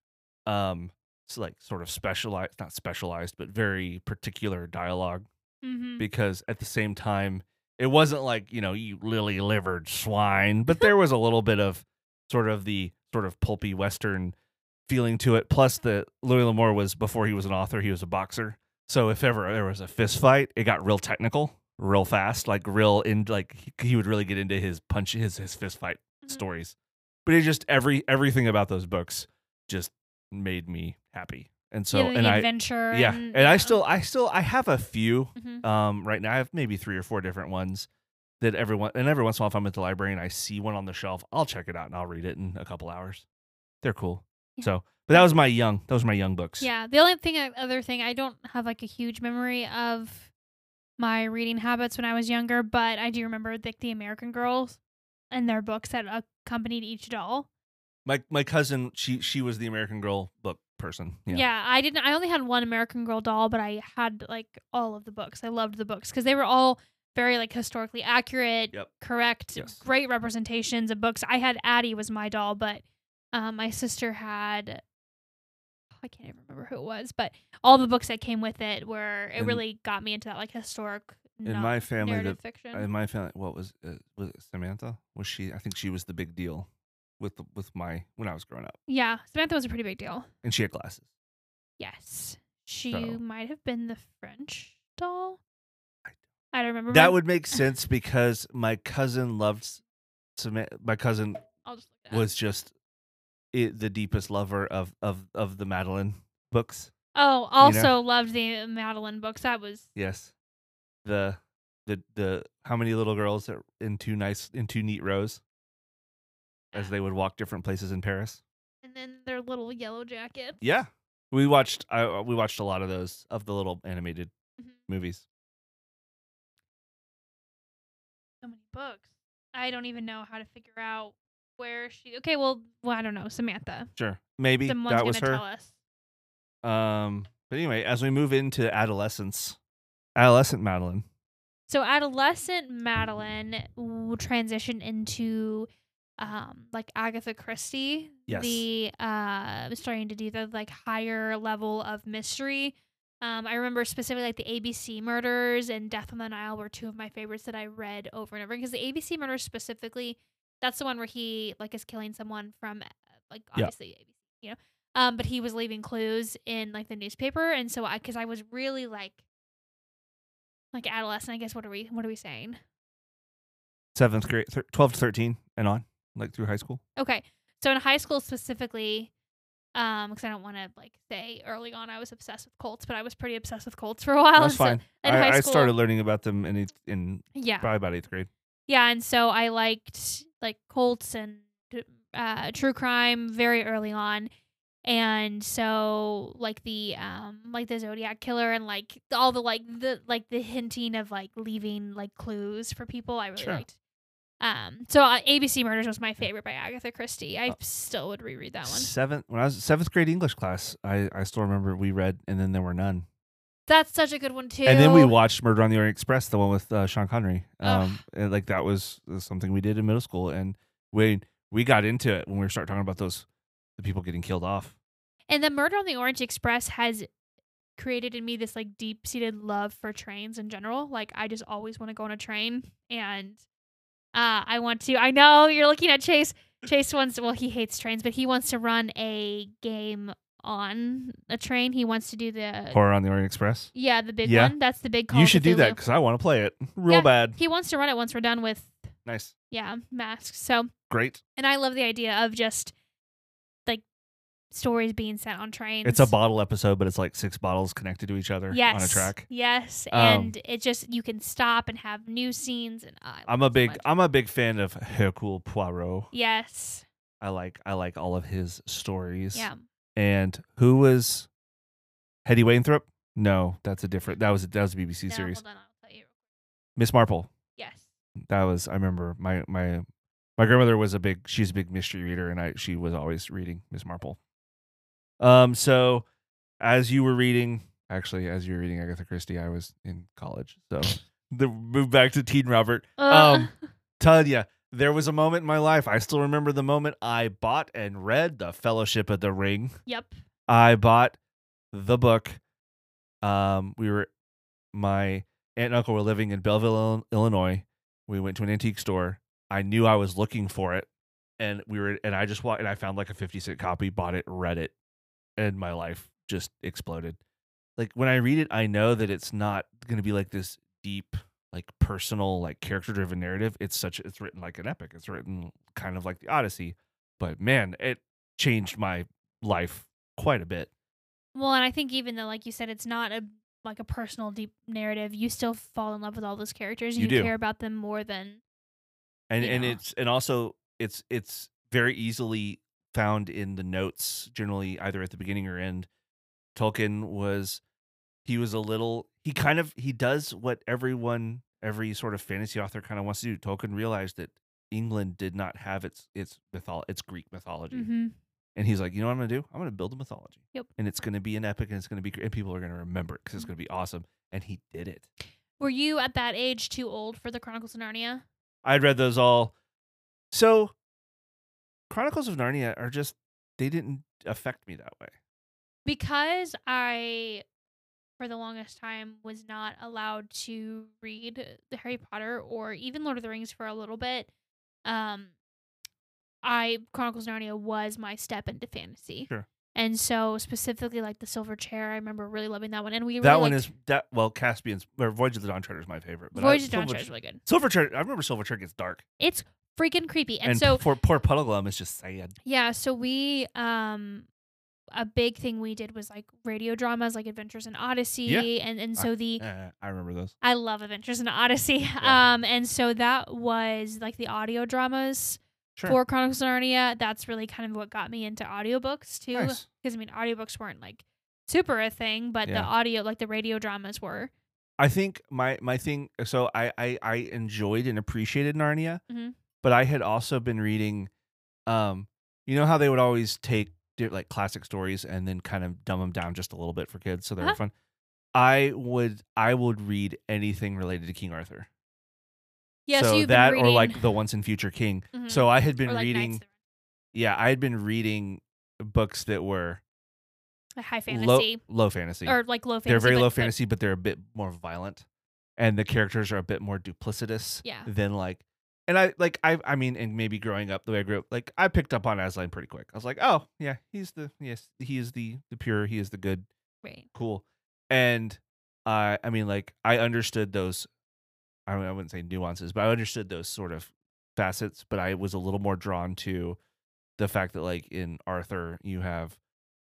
um, it's like sort of specialized, not specialized, but very particular dialogue Mhm. because at the same time it wasn't like you know you lily livered swine but there was a little bit of sort of the sort of pulpy western feeling to it. Plus the louis l'Amour was before he was an author he was a boxer. So if ever there was a fist fight it got real technical real fast like real in like he, would really get into his punch his his fist fight Mhm. stories. But it just every everything about those books just made me happy. And so yeah, the and i adventure. yeah and, and i still i still i have a few Mhm. um right now. I have maybe three or four different ones that everyone and every once in a while if i'm at the library and i see one on the shelf i'll check it out and i'll read it in a couple hours. They're cool Yeah. so but that was my young those were my young books Yeah, the only thing, uh, other thing, I don't have like a huge memory of my reading habits when I was younger, but I do remember like the American Girls and their books that accompanied each doll. my my cousin she she was the american girl book person yeah, Yeah. I didn't. I only had one American Girl doll, but I had like all of the books. I loved the books because they were all very like historically accurate, Yep. correct, Yes. great representations of books. I had Addie was my doll, but um, my sister had. I can't even remember who it was, but all the books that came with it were it In- really got me into that like historic. in my family the, fiction. in my family what was uh, was it samantha was she i think she was the big deal with the, with my when i was growing up yeah, Samantha was a pretty big deal. and she had glasses Yes, she So- might have been the French doll. I I don't remember. that My- would make sense because my cousin loved Samantha. my cousin just was just the deepest lover of of of the Madeline books. Oh, know? also loved the Madeline books. That was Yes, the the the how many little girls are in two nice in two neat rows as they would walk different places in Paris. and then their little yellow jacket. Yeah, we watched I we watched a lot of those of the little animated Mhm. movies. So many books. I don't even know how to figure out where she. Okay, well, well, I don't know. Samantha. Sure, maybe Someone's that was gonna her. tell us. Um, but anyway, as we move into adolescence, adolescent Madeline. So adolescent Madeline will transition into um like Agatha Christie. Yes. The uh starting to do the like higher level of mystery. Um, I remember specifically like the ABC murders and Death on the Nile were two of my favorites that I read over and over because the ABC murders specifically, that's the one where he like is killing someone from like obviously ABC, you know. Um, but he was leaving clues in like the newspaper, and so I because I was really like like adolescent. I guess what are we what are we saying? Seventh grade, thir- twelve to thirteen, and on, like through high school. Okay. So in high school specifically, um, because I don't want to like say early on I was obsessed with Colts, but I was pretty obsessed with Colts for a while. That's so fine. in I, high I started learning about them in eighth, in yeah, probably about eighth grade. yeah, and so I liked like Colts and uh, true crime very early on. And so like the um like the Zodiac killer and like all the like the like the hinting of like leaving like clues for people I really Sure. liked. Um so uh, ABC Murders was my favorite by Agatha Christie. I Uh, still would reread that one. Seventh when I was seventh grade English class, I I still remember we read, and then there were none. That's such a good one too. And then we watched Murder on the Orient Express, the one with uh, Sean Connery. Um, and, like that was, was something we did in middle school, and we we got into it when we started talking about those the people getting killed off. And the Murder on the Orient Express has created in me this like deep seated love for trains in general. Like I just always want to go on a train and uh I want to I know you're looking at Chase. Chase wants well, he hates trains, but he wants to run a game on a train. He wants to do the Horror on the Orient Express. Yeah, the big Yeah. one. That's the big Call you of should do that Cthulhu. because I want to play it real Yeah. bad. He wants to run it once we're done with Nice, yeah, masks. So great. and I love the idea of just like stories being set on trains. It's a bottle episode, but it's like six bottles connected to each other yes, on a track. Yes, Um, and it just you can stop and have new scenes, and I I'm love a it so big much. I'm a big fan of Hercule Poirot. yes, I like I like all of his stories. yeah. And who was Hetty Wainthropp? No, that's a different. That was that was a BBC No, series. hold on, I'll tell you. Miss Marple. Yes, That was I remember my my my grandmother was a big she's a big mystery reader and I she was always reading Miss Marple. Um so as you were reading actually as you were reading Agatha Christie I was in college. So the move back to Teen Robert. Um telling you there was a moment in my life I still remember the moment I bought and read The Fellowship of the Ring. yep. I bought the book. Um, we were my aunt and uncle were living in Belleville, Illinois. We went to an antique store. I knew I was looking for it, and we were and I just walked and I found like a fifty cent copy, bought it, read it, and my life just exploded. Like when I read it, I know that it's not going to be like this deep, like personal, like character driven narrative. It's such it's written like an epic. It's written kind of like the Odyssey, but man, it changed my life quite a bit. Well, and I think even though, like you said, it's not a like a personal deep narrative, you still fall in love with all those characters. You You, care about them more than and and know. it's and also it's it's very easily found in the notes generally either at the beginning or end tolkien was he was a little he kind of he does what everyone every sort of fantasy author kind of wants to do tolkien realized that england did not have its its mythol its greek mythology hmm and he's like you know what i'm gonna do i'm gonna build a mythology Yep. and it's gonna be an epic and it's gonna be and people are gonna remember it because it's gonna be awesome and he did it Were you at that age too old for the Chronicles of Narnia? I'd read those all. So, Chronicles of Narnia are just they didn't affect me that way. because I, for the longest time, was not allowed to read the Harry Potter or even Lord of the Rings for a little bit. Um, I Chronicles of Narnia was my step into fantasy. Sure. And so specifically like the Silver Chair, I remember really loving that one. And we really that one liked is that well, Caspian's or Voyage of the Dawn Treader is my favorite. But Voyage I, of Dawn Treader is really good. Silver Chair, I remember Silver Chair gets dark, It's freaking creepy. And, and, so for poor Puddleglum is just sad. Yeah, so we um a big thing we did was like radio dramas like Adventures in Odyssey Yeah. and and so the Eh, I remember those. I love Adventures in Odyssey. Yeah. Um and so that was like the audio dramas Sure, for Chronicles of Narnia. That's really kind of what got me into audiobooks too nice. because I mean audiobooks weren't like super a thing, but the audio like the radio dramas were. I think my my thing. So I I, I enjoyed and appreciated Narnia, Mhm. but I had also been reading. Um, you know how they would always take like classic stories and then kind of dumb them down just a little bit for kids, so they're Uh-huh. fun. I would I would read anything related to King Arthur. Yeah, so, so that been or like the Once and Future King. Mhm. So I had been like, reading. Yeah, I had been reading books that were high low fantasy low fantasy. or like low fantasy. they're very but- low but- fantasy, but they're a bit more violent, and the characters are a bit more duplicitous Yeah. than like. And I like I I mean, and maybe growing up the way I grew up, like I picked up on Aslan pretty quick. I was like, oh yeah, he's the yes, he is the the pure, he is the good, Right. cool, and I I mean like I understood those. I mean, I wouldn't say nuances, but I understood those sort of facets. But I was a little more drawn to the fact that like in Arthur, you have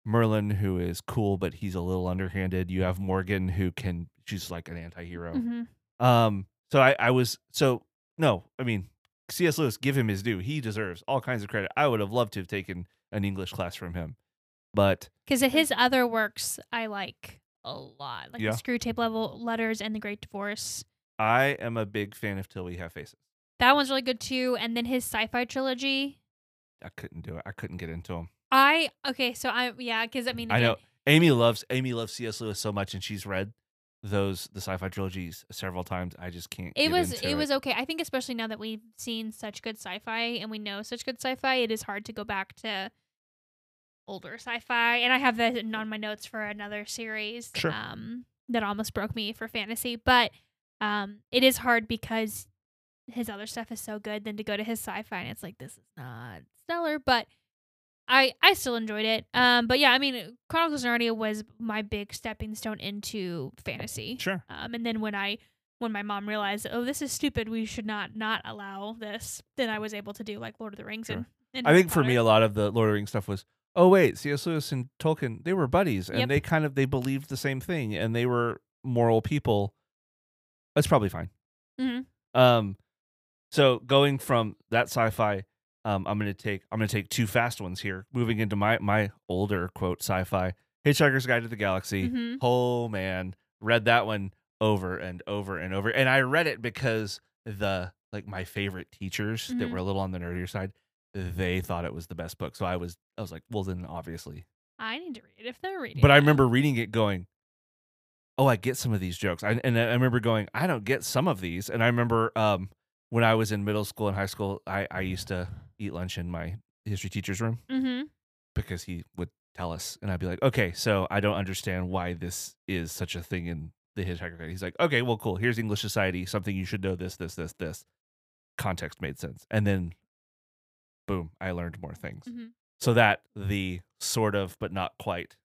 Merlin who is cool, but he's a little underhanded. You have Morgan who can she's like an anti-hero. hmm Um so I I was so no, I mean C.S. Lewis, give him his due. He deserves all kinds of credit. I would have loved to have taken an English class from him. But Because of his other works I like a lot, like Yeah. the Screwtape Level Letters and The Great Divorce. I am a big fan of Till We Have Faces. That one's really good too. And then his sci-fi trilogy. I couldn't do it. I couldn't get into him. I okay, so I yeah, because I mean I know Amy loves Amy loves C.S. Lewis so much, and she's read those the sci-fi trilogies several times. I just can't. it was into it was okay. I think especially now that we've seen such good sci-fi and we know such good sci-fi, it is hard to go back to older sci-fi. And I have that on my notes for another series Sure. um that almost broke me for fantasy, but um it is hard because his other stuff is so good then to go to his sci-fi and it's like this is not stellar, but I I still enjoyed it. Um but yeah, I mean Chronicles of Narnia was my big stepping stone into fantasy. sure. Um, and then when I when my mom realized, oh, this is stupid, we should not not allow this, then I was able to do like Lord of the Rings and, and I Harry think for me, a lot of the Lord of the Rings stuff was, oh wait, C.S. Lewis and Tolkien, they were buddies, and Yep. they kind of they believed the same thing, and they were moral people. That's probably fine. Mhm. Um, so going from that sci-fi, um, I'm gonna take I'm gonna take two fast ones here. Moving into my my older quote sci-fi, Hitchhiker's Guide to the Galaxy. Mhm. Oh man, read that one over and over and over, and I read it because the like my favorite teachers that Mhm. were a little on the nerdier side, they thought it was the best book. So I was I was like, well then obviously. I need to read it if they're reading. But I remember reading it going, oh, I get some of these jokes. I, and I remember going, I don't get some of these. And I remember um, when I was in middle school and high school, I, I used to eat lunch in my history teacher's room Mhm. because he would tell us. And I'd be like, okay, so I don't understand why this is such a thing in the Hitchhiker Guide. He's like, okay, well, cool. Here's English society, something you should know this, this, this, this. Context made sense. And then, boom, I learned more things Mhm. so that the sort of but not quite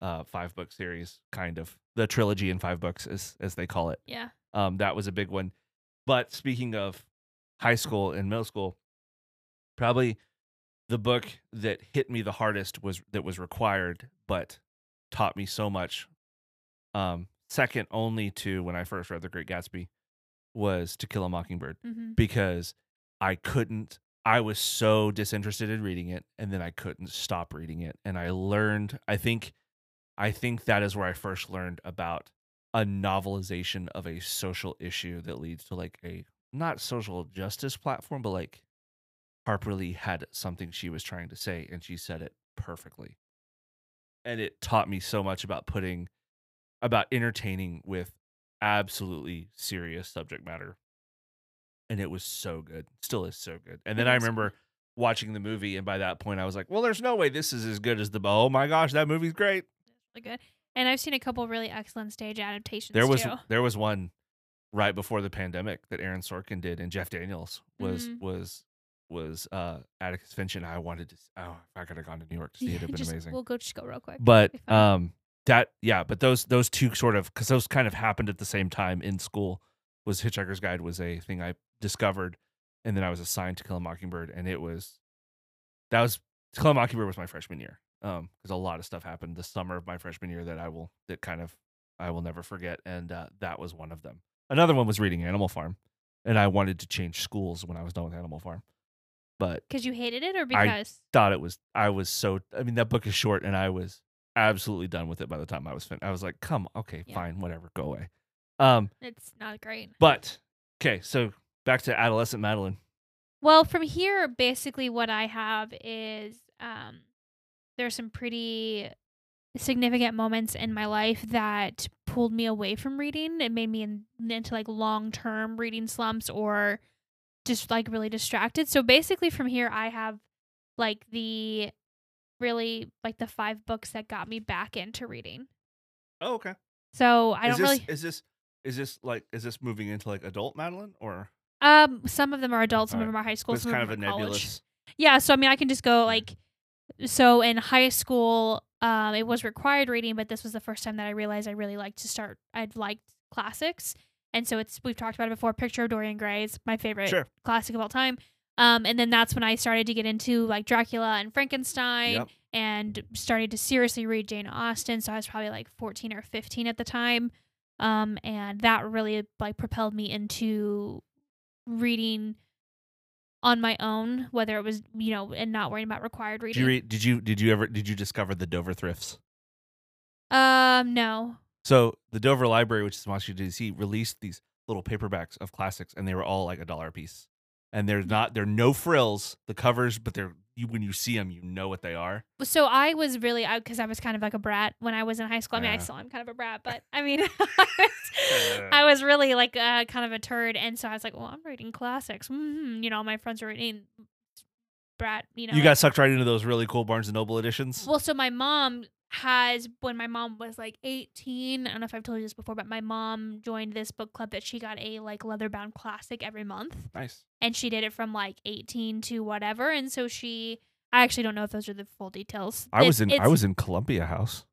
uh five book series kind of the trilogy in five books as as they call it Yeah. um that was a big one but speaking of high school and middle school probably the book that hit me the hardest was that was required but taught me so much um second only to when i first read the great gatsby was to kill a mockingbird Mhm. because I couldn't I was so disinterested in reading it and then I couldn't stop reading it and I learned I think I think that is where I first learned about a novelization of a social issue that leads to like a not social justice platform but like Harper Lee had something she was trying to say and she said it perfectly. And it taught me so much about putting about entertaining with absolutely serious subject matter and it was so good. Still is so good. And then I It is good. remember watching the movie, and by that point, I was like, "Well, there's no way this is as good as the." Oh my gosh, that movie's great. Really good. And I've seen a couple really excellent stage adaptations There was too. there was one right before the pandemic that Aaron Sorkin did, and Jeff Daniels was Mhm. was was uh Atticus Finch, and I wanted to. Oh, if I could have gone to New York to see it, it'd have been just, amazing. We'll go just go real quick. but It'll be fun. um that yeah but those those two sort of because those kind of happened at the same time in school was hitchhiker's guide was a thing i discovered and then i was assigned to kill a mockingbird and it was that was to kill a mockingbird was my freshman year um because a lot of stuff happened the summer of my freshman year that i will that kind of i will never forget and uh, that was one of them another one was reading animal farm and i wanted to change schools when i was done with animal farm but Because you hated it or because I- thought it was I was so I mean that book is short and I was absolutely done with it by the time I was finished. I was like, "Come, okay, Yeah. fine, whatever, go away." Um it's not great. but okay, so back to adolescent Madeline. Well, from here, basically, what I have is um, there's some pretty significant moments in my life that pulled me away from reading. It made me in, into like long term reading slumps or just like really distracted. So basically, from here, I have like the really like the five books that got me back into reading. Oh, okay. So I is don't this, really. Is this is this like is this moving into like adult Madeline or Um, some of them are adults, some of them are high school, it's some kind of of a them are college. nebulous? Yeah, so I mean, I can just go like, so in high school, um, it was required reading, but this was the first time that I realized I really liked to start. I'd liked classics, and so it's we've talked about it before. Picture of Dorian Gray is my favorite Sure. classic of all time. Um, and then that's when I started to get into like Dracula and Frankenstein, Yep. and started to seriously read Jane Austen. So I was probably like fourteen or fifteen at the time, um, and that really like propelled me into reading on my own, whether it was you know, and not worrying about required Did reading. you read, did you did you ever did you discover the Dover thrifts? um, no. So the Dover Library, which is in Washington D.C., released these little paperbacks of classics, and they were all like a dollar a piece. And there's not there are no frills, the covers, but they're you when you see them, you know what they are. So I was really I because I was kind of like a brat when I was in high school. I mean, I still am kind of a brat, but I mean, I was, I was really like uh, kind of a turd, and so I was like, well, I'm reading classics. hmm You know, my friends are reading brat. You know, You got sucked right into those really cool Barnes and Noble editions. Well, so my mom has when my mom was like 18 i don't know if i've told you this before but my mom joined this book club that she got a like leather bound classic every month nice. and she did it from like 18 to whatever and so she i actually don't know if those are the full details I was in I was in Columbia House.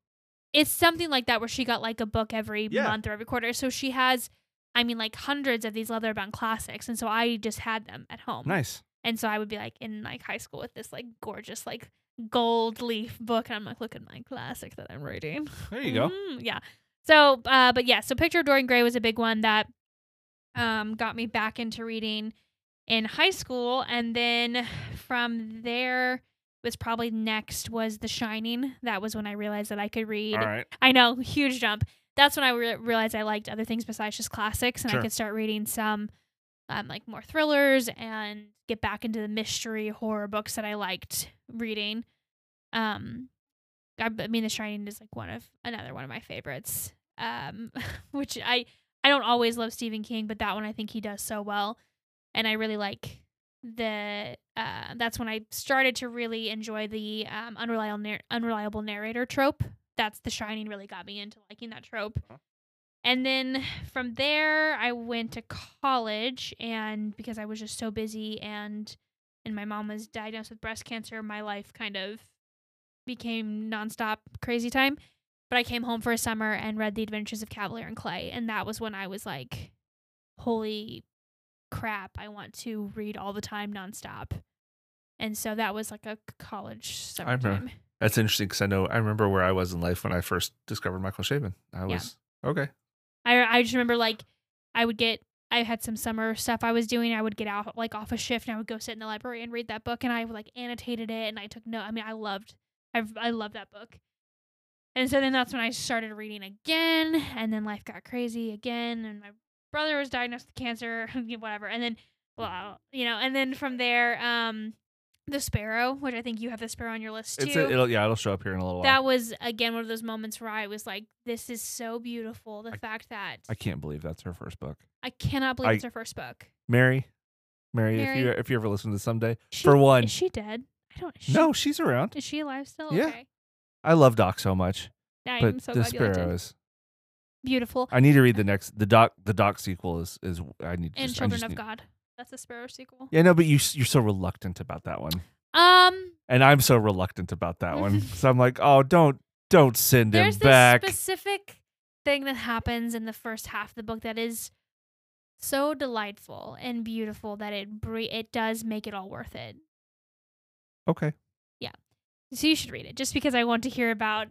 it's something like that where she got like a book every Yeah. month or every quarter so she has i mean like hundreds of these leather bound classics and so i just had them at home Nice. and so I would be like in like high school with this like gorgeous like gold leaf book, and I'm like, look at my classic that I'm reading. There you go. Mm, yeah. So, uh, but yeah, so Picture of Dorian Gray was a big one that um got me back into reading in high school, and then from there was probably next was The Shining. That was when I realized that I could read. All right. I know, huge jump. That's when I re- realized I liked other things besides just classics, and Sure. I could start reading some, um, like more thrillers and get back into the mystery horror books that I liked reading. Um, I, I mean, The Shining is like one of another one of my favorites. Um, which I I don't always love Stephen King, but that one I think he does so well, and I really like the. Uh, that's when I started to really enjoy the um, unreliable nar- unreliable narrator trope that's The Shining really got me into liking that trope. And then from there, I went to college, and because I was just so busy and and my mom was diagnosed with breast cancer, my life kind of became nonstop crazy time. But I came home for a summer and read The Adventures of Kavalier and Clay, and that was when I was like, "Holy crap! I want to read all the time, nonstop." And so that was like a college I remember. summertime. That's interesting because I know I remember where I was in life when I first discovered Michael Chabon. I Yeah. was okay. I I just remember like I would get I had some summer stuff I was doing. I would get out like off a shift and I would go sit in the library and read that book and I like annotated it and I took note. I mean, I loved I I loved that book. And so then that's when I started reading again and then life got crazy again and my brother was diagnosed with cancer, whatever. And then well, you know, and then from there um The Sparrow, which I think you have The Sparrow on your list too It's a, it'll yeah, it'll show up here in a little while. that was again one of those moments where I was like, "This is so beautiful." The I- fact that I can't believe that's her first book. I cannot believe I- it's her first book. Mary, Mary, Mary. if you if you ever listen to someday, She, for one, is she dead? I don't. She, no, she's around. is she alive still? Yeah. Okay. I love Doc so much, I'm but so the glad you liked Sparrow it. is. Beautiful. I need to read the next the Doc the Doc sequel is is I need to And just, I Children of need- God. That's a Sparrow sequel. Yeah, no, but you you're so reluctant about that one, Um, and I'm so reluctant about that one. So I'm like, oh, don't don't send him back. there's back. this specific thing that happens in the first half of the book that is so delightful and beautiful that it bre- it does make it all worth it. okay, Yeah. So you should read it just because I want to hear about.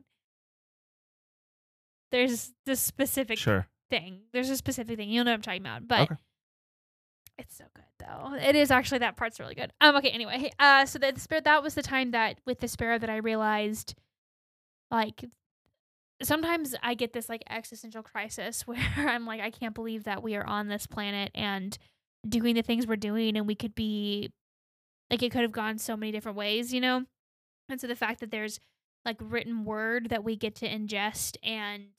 There's this specific sure. thing. There's a specific thing. You'll know what I'm talking about, but Okay. It's so good though. It is actually that part's really good. Um. Okay. Anyway. Uh. So the, sparrow. That was the time that with the sparrow that I realized, like, sometimes I get this like existential crisis where I'm like, I can't believe that we are on this planet and doing the things we're doing, and we could be, like, it could have gone so many different ways, you know. And so the fact that there's like written word that we get to ingest and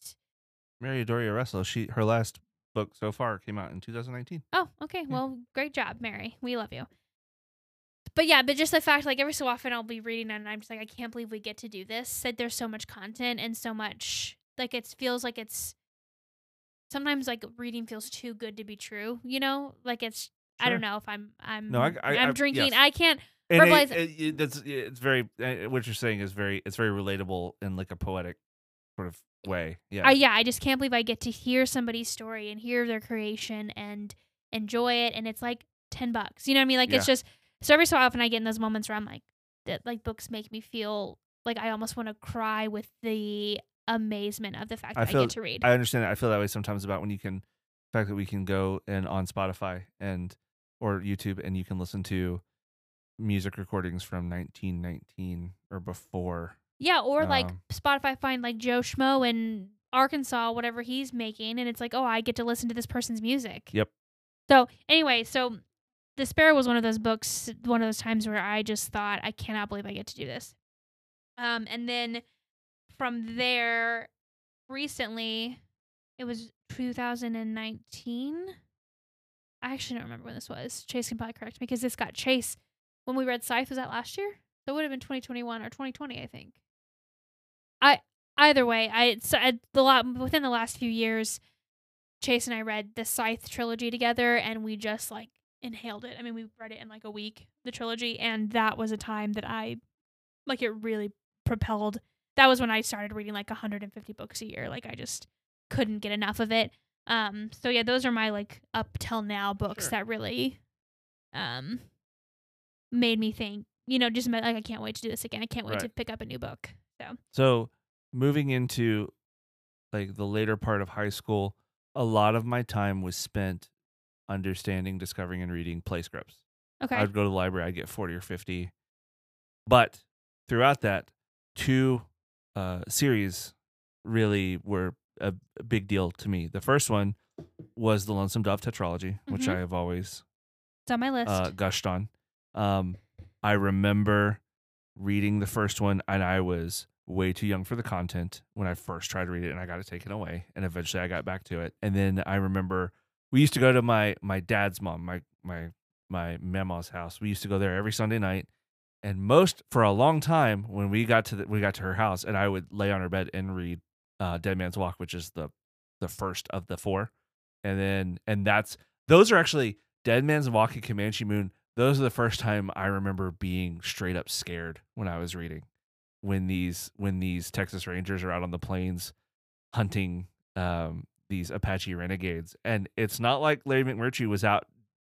Mary Doria Russell. She her last book so far came out in 2019. Oh, okay. Yeah. Well, great job, Mary. We love you. but yeah, but just the fact like every so often I'll be reading and I'm just like I can't believe we get to do this. That there's so much content and so much like it feels like it's sometimes like reading feels too good to be true. You know, like it's I don't know if I'm I'm No, I- am drinking. yes. I can't. And it- Verbalize- it- it- that's it's very uh, what you're saying is very it's very relatable in like a poetic sort of way. Yeah. I yeah, I just can't believe I get to hear somebody's story and hear their creation and enjoy it. And it's like ten bucks. You know what I mean? Like it's just so every so often I get in those moments where I'm like that. Like books make me feel like I almost want to cry with the amazement of the fact I that I, get to read. I understand that. I feel that way sometimes about when you can the fact that we can go and on Spotify and or YouTube and you can listen to music recordings from 1919 or before. Yeah, or like Um, Spotify find like Joe Schmo in Arkansas, whatever he's making, and it's like, oh, I get to listen to this person's music. Yep. So anyway, so The Sparrow was one of those books, one of those times where I just thought, I cannot believe I get to do this. Um, and then from there, recently, it was 2019. I actually don't remember when this was. Chase can probably correct me because this got Chase when we read Scythe. Was that last year? That would have been 2021 or 2020, I think. I either way, I it's I, the lot within the last few years, Chase and I read the Scythe trilogy together, and we just like inhaled it. I mean, we read it in like a week, the trilogy, and that was a time that I like it really propelled. That was when I started reading like 150 books a year. Like I just couldn't get enough of it. Um, so yeah, those are my like up till now books Sure. that really, um, made me think. You know, just like I can't wait to do this again. I can't wait to pick up a new book. So So, moving into like the later part of high school, a lot of my time was spent understanding, discovering and reading play scripts. okay, I'd go to the library, I'd get 40 or 50. But throughout that, two uh, series really were a, a big deal to me. The first one was the Lonesome Dove tetralogy, which Mhm. I have always it's on my list. uh, gushed on. Um, I remember reading the first one, and I was way too young for the content when I first tried to read it, and I got it taken away. And eventually, I got back to it. And then I remember we used to go to my my dad's mom, my my my mama's house. We used to go there every Sunday night. And most for a long time, when we got to the, we got to her house, and I would lay on her bed and read uh, Dead Man's Walk, which is the the first of the four, and then and that's those are actually Dead Man's Walk and Comanche Moon. Those are the first time I remember being straight up scared when I was reading. When these when these Texas Rangers are out on the plains hunting um, these Apache renegades, and it's not like Larry McMurtry was out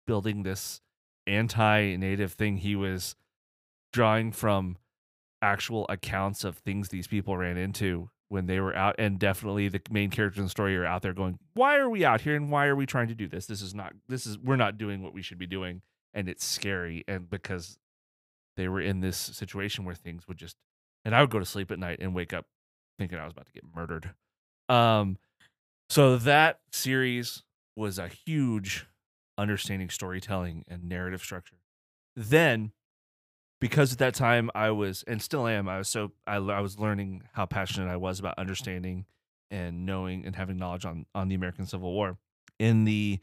building this anti-native thing. He was drawing from actual accounts of things these people ran into when they were out and definitely the main characters in the story are out there going why are we out here and why are we trying to do this this is not this is we're not doing what we should be doing and it's scary and because they were in this situation where things would just and i would go to sleep at night and wake up thinking i was about to get murdered um so that series was a huge understanding storytelling and narrative structure then because at that time I was and still am I was so I, I was learning how passionate I was about understanding and knowing and having knowledge on on the American Civil War. In the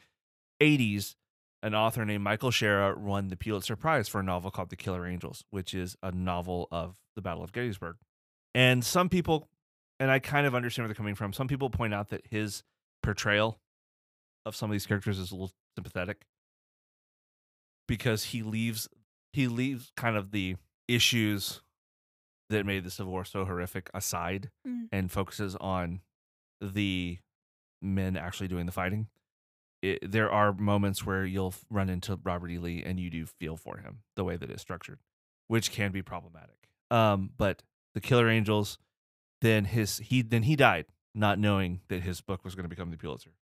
80s, an author named Michael Shaara won the Pulitzer Prize for a novel called The Killer Angels, which is a novel of the Battle of Gettysburg. And some people and I kind of understand where they're coming from. Some people point out that his portrayal of some of these characters is a little sympathetic because he leaves he leaves kind of the issues that made the Civil War so horrific aside Mm. and focuses on the men actually doing the fighting. It, there are moments where you'll run into Robert E. Lee and you do feel for him the way that it's structured, which can be problematic. Um, but the Killer Angels, then his he then he died not knowing that his book was going to become the Pulitzer.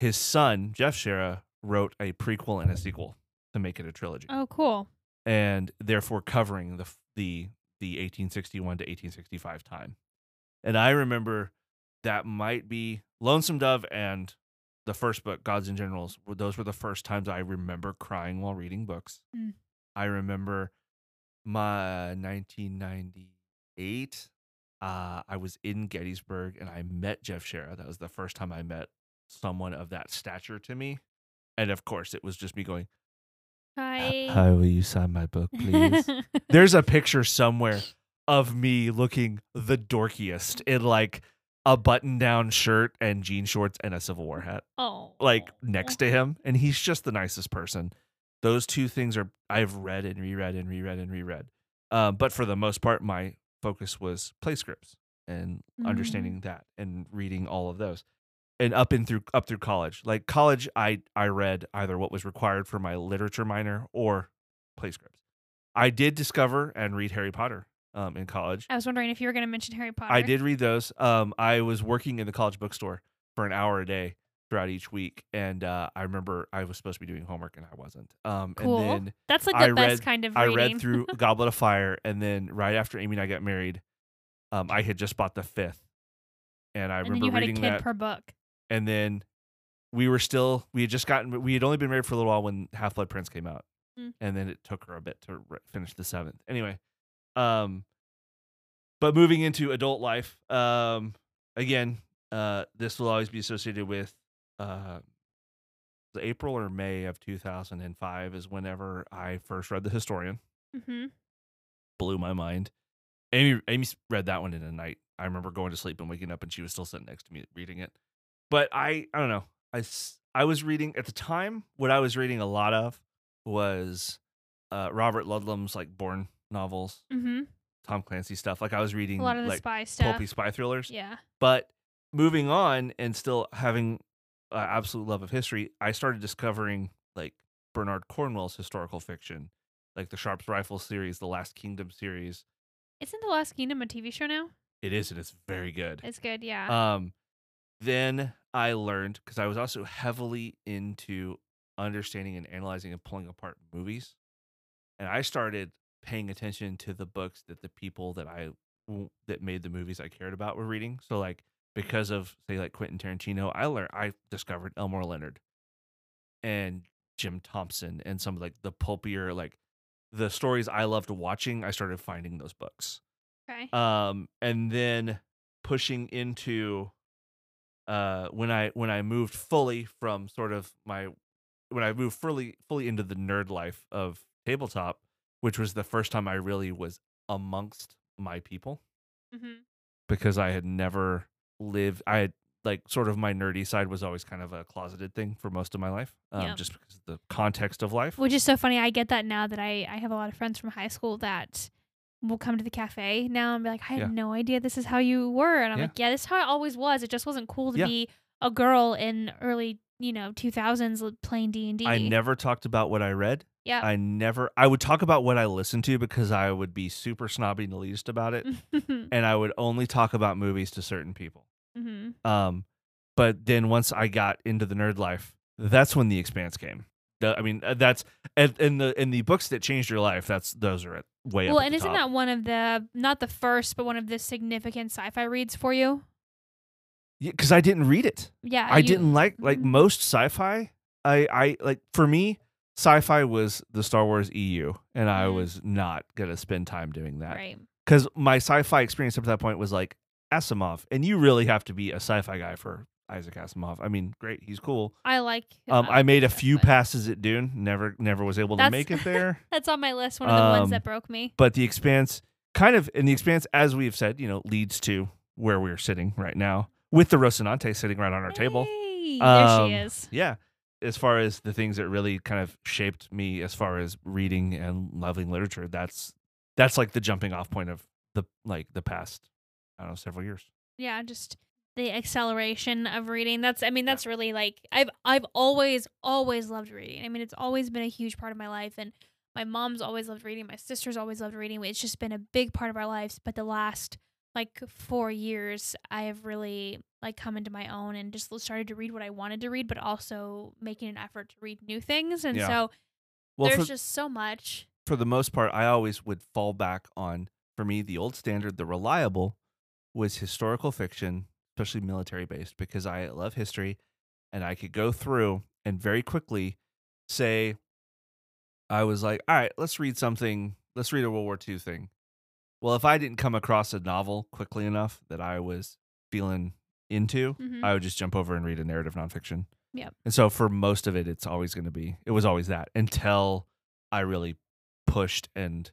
His son Jeff Shaara wrote a prequel and a sequel to make it a trilogy oh, cool. and therefore covering the the the 1861 to 1865 time. And I remember that might be Lonesome Dove and the first book, Gods and Generals. Those were the first times I remember crying while reading books. Mm. I remember my 1998. Uh, I was in Gettysburg and I met Jeff Shaara. That was the first time I met someone of that stature to me. And of course, it was just me going, Hi. Hi, will you sign my book, please? There's a picture somewhere of me looking the dorkiest in like a button down shirt and jean shorts and a Civil War hat, oh. like next to him. And he's just the nicest person. Those two things are, I've read and reread and reread and reread. Um, but for the most part, my focus was play scripts and Mhm. understanding that and reading all of those. And up and through up through college, like college, I I read either what was required for my literature minor or play scripts. I did discover and read Harry Potter um, in college. I was wondering if you were going to mention Harry Potter. I did read those. Um, I was working in the college bookstore for an hour a day throughout each week, and uh, I remember I was supposed to be doing homework and I wasn't. Um, Cool. And then That's like the I best read- kind of Reading. I read through Goblet of Fire, and then right after Amy and I got married, um, I had just bought the fifth, and I and then remember you had a reading that. per book. and then we were still we had just gotten we had only been married for a little while when Half Blood Prince came out, Mm. and then it took her a bit to re- finish the seventh. Anyway, um, but moving into adult life, um, again, uh, this will always be associated with uh, April or May of two thousand and five is whenever I first read the Historian Mm-hmm. blew my mind. Amy Amy read that one in a night. I remember going to sleep and waking up and she was still sitting next to me reading it. But I I don't know. I I was reading at the time what I was reading a lot of was uh Robert Ludlum's like Bourne novels, Mm-hmm. Tom Clancy stuff. Like I was reading A lot of the like spy stuff. pulpy spy thrillers. Yeah. But moving on and still having uh, absolute love of history, I started discovering like Bernard Cornwell's historical fiction, like the Sharpe's Rifle series, the Last Kingdom series. Isn't The Last Kingdom a TV show now? It is, and it's very good. It's good, yeah. Um, then I learned because I was also heavily into understanding and analyzing and pulling apart movies, and I started paying attention to the books that the people that I that made the movies I cared about were reading. So like because of say like Quentin Tarantino, I learned I discovered Elmore Leonard and Jim Thompson and some of like the pulpier like the stories I loved watching. I started finding those books okay. um and then pushing into uh when i when i moved fully from sort of my when i moved fully fully into the nerd life of tabletop which was the first time i really was amongst my people mm-hmm. because i had never lived i had like sort of my nerdy side was always kind of a closeted thing for most of my life um, Yeah. just because of the context of life Which is so funny. I get that now that I, I have a lot of friends from high school that will come to the cafe now and be like, I had Yeah. no idea this is how you were. And I'm Yeah. like, yeah, this is how it always was. It just wasn't cool to be a girl in early, you know, 2000s playing D&D. i never talked about what i read Yeah. I never I would talk about what I listened to because I would be super snobby and elitist about it. mm-hmm. and I would only talk about movies to certain people. Mm-hmm. Um but then once I got into the nerd life, that's when the expanse came. The- I mean, uh, that's in the in the books that changed your life. That's those are way Well, and isn't top. that one of the, not the first, but one of the significant sci-fi reads for you? Yeah, because I didn't read it. Yeah. I you- didn't like like Mhm. most sci-fi. I I like for me, sci-fi was the Star Wars EU, and I Mhm. was not gonna spend time doing that. Right. because my sci-fi experience up to that point was like Asimov, and you really have to be a sci-fi guy for Isaac Asimov. I mean, great, he's cool. I like. Um, I made a few passes at Dune, never, never was able to That's- make it there. That's on my list. One of the ones Um, that broke me. but the Expanse, kind of, in the Expanse, as we've said, you know, leads to where we're sitting right now with the Rocinante sitting right on our table. Hey, Um, there she is. Yeah, as far as the things that really kind of shaped me, as far as reading and loving literature, that's that's like the jumping off point of the like the past, I don't know, several years. Yeah, just the acceleration of reading. That's. I mean, Yeah. that's really like I've I've always always loved reading. I mean, it's always been a huge part of my life, and my mom's always loved reading. My sister's always loved reading. It's just been a big part of our lives. But the last like four years, I have really like come into my own and just started to read what I wanted to read, but also making an effort to read new things. And Yeah. so Well, there's for, just so much. for the most part, I always would fall back on, for me, the old standard, the reliable, was historical fiction, especially military based, because I love history and I could go through and very quickly say, I was like, all right, let's read something, let's read a World War II thing. Well, if I didn't come across a novel quickly enough that I was feeling into, Mhm. I would just jump over and read a narrative nonfiction. Yep. And so for most of it, it's always going to be, it was always that until I really pushed and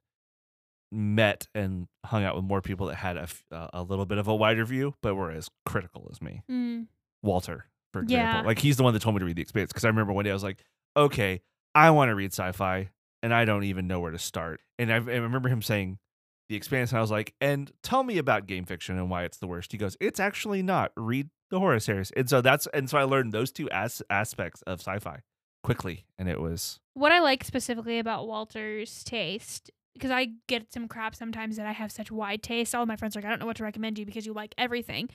met and hung out with more people that had a, uh, a little bit of a wider view, but were as critical as me. Mm. Walter, for example. Yeah. Like he's the one that told me to read The Expanse because I remember one day I was like, okay, I want to read sci-fi and I don't even know where to start. And I, I remember him saying The Expanse, and I was like, and tell me about game fiction and why it's the worst. He goes, it's actually not. Read the horror series. And so that's and so I learned those two as- aspects of sci-fi quickly, and it was What I like specifically about Walter's taste, because I get some crap sometimes that I have such wide taste. All my friends are like, I don't know what to recommend you because you like everything.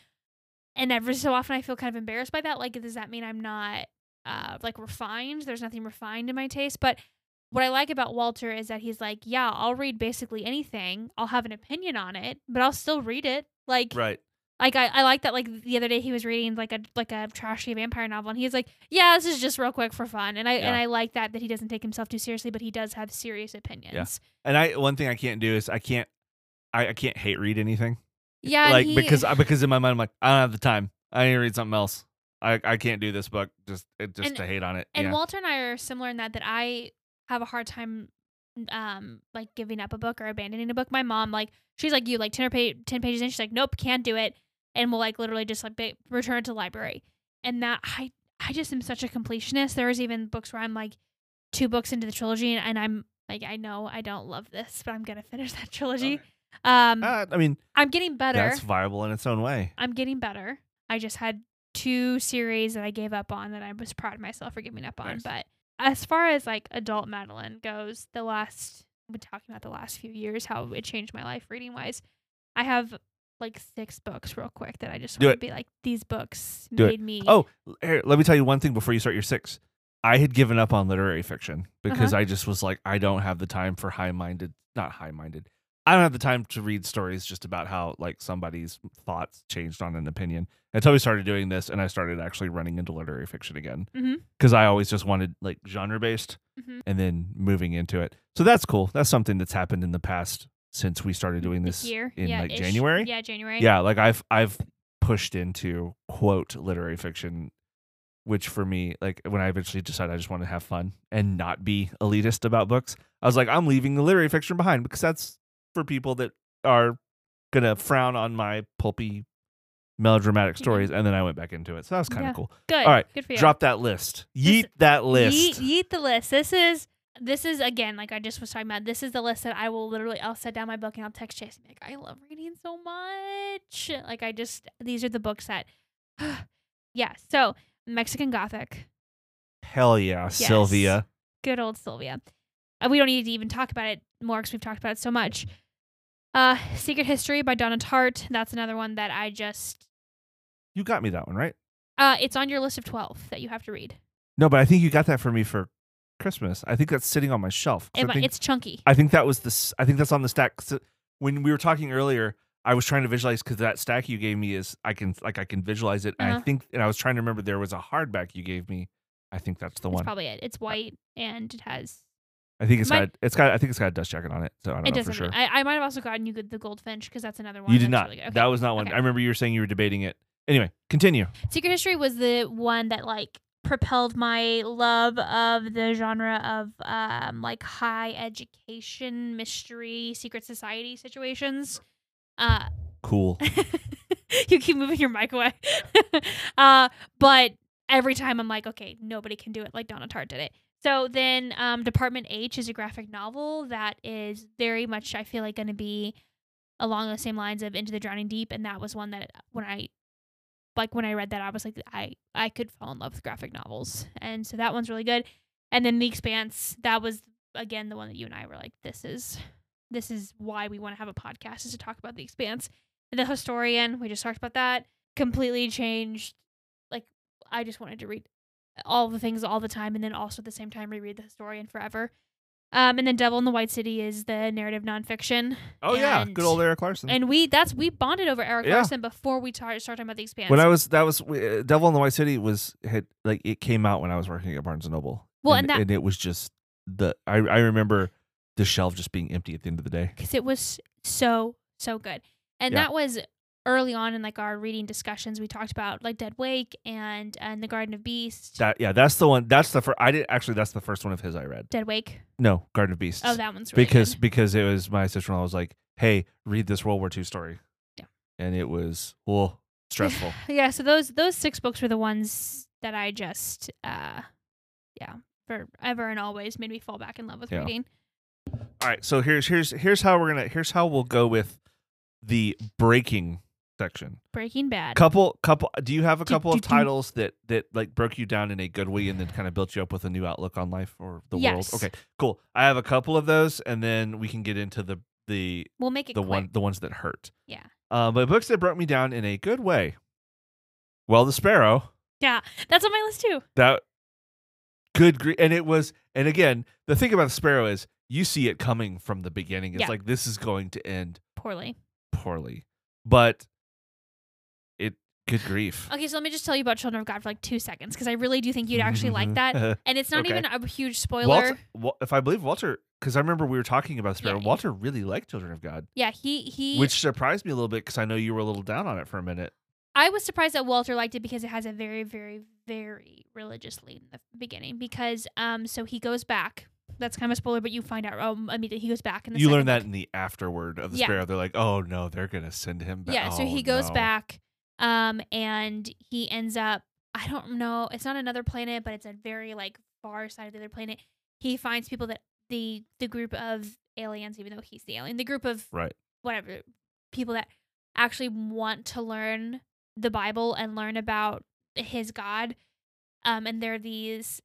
And every so often I feel kind of embarrassed by that. Like, does that mean I'm not uh like refined? There's nothing refined in my taste. But what I like about Walter is that he's like, Yeah, I'll read basically anything. I'll have an opinion on it, but I'll still read it. Like right. like I, I like that like the other day he was reading like a like a trashy vampire novel and he's like, Yeah, this is just real quick for fun. And I and I like that that he doesn't take himself too seriously, but he does have serious opinions. Yeah. And I one thing I can't do is I can't I, I can't hate read anything. Yeah, like he- because I because in my mind I'm like I don't have the time. I need to read something else. I, I can't do this book just it, just And- to hate on it. and yeah. Walter and I are similar in that that I have a hard time um like giving up a book or abandoning a book. My mom like she's like you like 10 or pa- 10 pages in she's like nope, can't do it and we'll like literally just like ba- return it to the library. And that I I just am such a completionist. There's even books where I'm like two books into the trilogy and, and I'm like I know I don't love this, but I'm to finish that trilogy. Okay. Um Uh, I mean I'm getting better. that's viable in its own way. I'm getting better. I just had two series that I gave up on that I was proud of myself for giving up on. Nice. But as far as like adult Madeline goes, the last we're talking about the last few years, how it changed my life reading wise. I have like six books real quick that I just Do want it. to be like these books Do it. made me Oh, here, let me tell you one thing before you start your six. I had given up on literary fiction because Uh-huh. I just was like, I don't have the time for high minded, not high minded. I don't have the time to read stories just about how like somebody's thoughts changed on an opinion until we started doing this and I started actually running into literary fiction again because I always just wanted like genre based Mhm. and then moving into it. So that's cool. That's something that's happened in the past since we started doing this this year. in yeah, like ish. January. Yeah, January. Yeah, like I've I've pushed into quote literary fiction, which for me, like when I eventually decided I just want to have fun and not be elitist about books, I was like, I'm leaving the literary fiction behind because that's for people that are gonna frown on my pulpy melodramatic Yeah. stories. And then I went back into it. So that was kind of Yeah. cool. Good. All right, Good for you. Drop that list. This- Yeet that list. Yeet, yeet the list. This is this is again like I just was talking about. This is the list that I will literally I'll set down my book and I'll text Chase and be like, I love reading so much. Like I just these are the books that yeah. So Mexican Gothic, Hell yeah, Silvia. good old Silvia. Uh, we don't need to even talk about it more because we've talked about it so much. Uh, Secret History by Donna Tartt. That's another one that I just. You got me that one, right? Uh, it's on your list of twelve that you have to read. No, but I think you got that for me for Christmas. I think that's sitting on my shelf. I It, think- it's chunky. I think that was the. s- I think that's on the stack. When we were talking earlier, I was trying to visualize because that stack you gave me is I can like I can visualize it. And I Uh-huh. think, and I was trying to remember there was a hardback you gave me. I think that's the It's one. probably it. It's white and it has I think it's my- got it's got I think it's got a dust jacket on it. So I don't It know doesn't. for sure. I, I might have also gotten you the Goldfinch because that's another one. you did not. Really. Okay. That was not one. okay. I remember you were saying you were debating it. Anyway, continue. Secret History was the one that like propelled my love of the genre of um like high education mystery secret society situations. Uh, Cool. you keep moving your mic away. uh, but every time I'm like, okay, nobody can do it like Donna Tartt did it. So then, um, Department H is a graphic novel that is very much, I feel like, going to be along the same lines of Into the Drowning Deep, and that was one that when I like when I read that, I was like, I I could fall in love with graphic novels, and so that one's really good. And then The Expanse, that was again the one that you and I were like, this is this is why we want to have a podcast is to talk about The Expanse. And The Historian, we just talked about that, completely changed. Like I just wanted to read all the things all the time, and then also at the same time reread The Historian forever. Um, and then Devil in the White City is the narrative nonfiction. Oh yeah, good old Erik Larson. And we that's we bonded over Erik Yeah. Larson before we tar- started talking about the expanse. when I was that was uh, Devil in the White City was had like it came out when I was working at Barnes and Noble. Well, and, and that- it was just the I I remember the shelf just being empty at the end of the day. because it was so so good, and Yeah. that was early on in like our reading discussions, we talked about like Dead Wake and and the Garden of Beasts. That yeah, that's the one. That's the first. I did actually. That's the first one of his I read. Dead Wake. No, Garden of Beasts. Oh, that one's really because good. because it was my sister in law was like, "Hey, read this World War II story." Yeah. and it was well stressful. yeah. So those those six books were the ones that I just uh, yeah, forever and always made me fall back in love with Yeah. reading. All right, so here's here's here's how we're gonna here's how we'll go with the breaking section. Breaking Bad. Couple couple. Do you have a couple do- of do- titles that that like broke you down in a good way and then kind of built you up with a new outlook on life or the Yes. world? Okay, cool. I have a couple of those, and then we can get into the the we'll make it the quick. one the ones that hurt. Yeah. Uh, but books that broke me down in a good way. Well, the Sparrow. Yeah, that's on my list too. That good gre- and it was and again the thing about the Sparrow is you see it coming from the beginning. It's Yeah. like this is going to end Poorly. poorly, but good grief. Okay, so let me just tell you about Children of God for like two seconds because I really do think you'd actually like that. And it's not Okay. even a huge spoiler. Walter, Wa- if I believe Walter, because I remember we were talking about Sparrow. Yeah. Walter really liked Children of God, Yeah, he he. which surprised me a little bit because I know you were a little down on it for a minute. I was surprised that Walter liked it because it has a very, very, very religious lead in the beginning. Because um, so he goes back. That's kind of a spoiler, but you find out um immediately he goes back in the You second learn that in the afterword of the Yeah. Sparrow. They're like, oh no, they're gonna send him back. Yeah, so Oh, he goes no. back, um, and he ends up. I don't know. It's not another planet, but it's a very like far side of the other planet. He finds people that the the group of aliens, even though he's the alien, the group of Right. whatever people that actually want to learn the Bible and learn about his God. Um, and they're these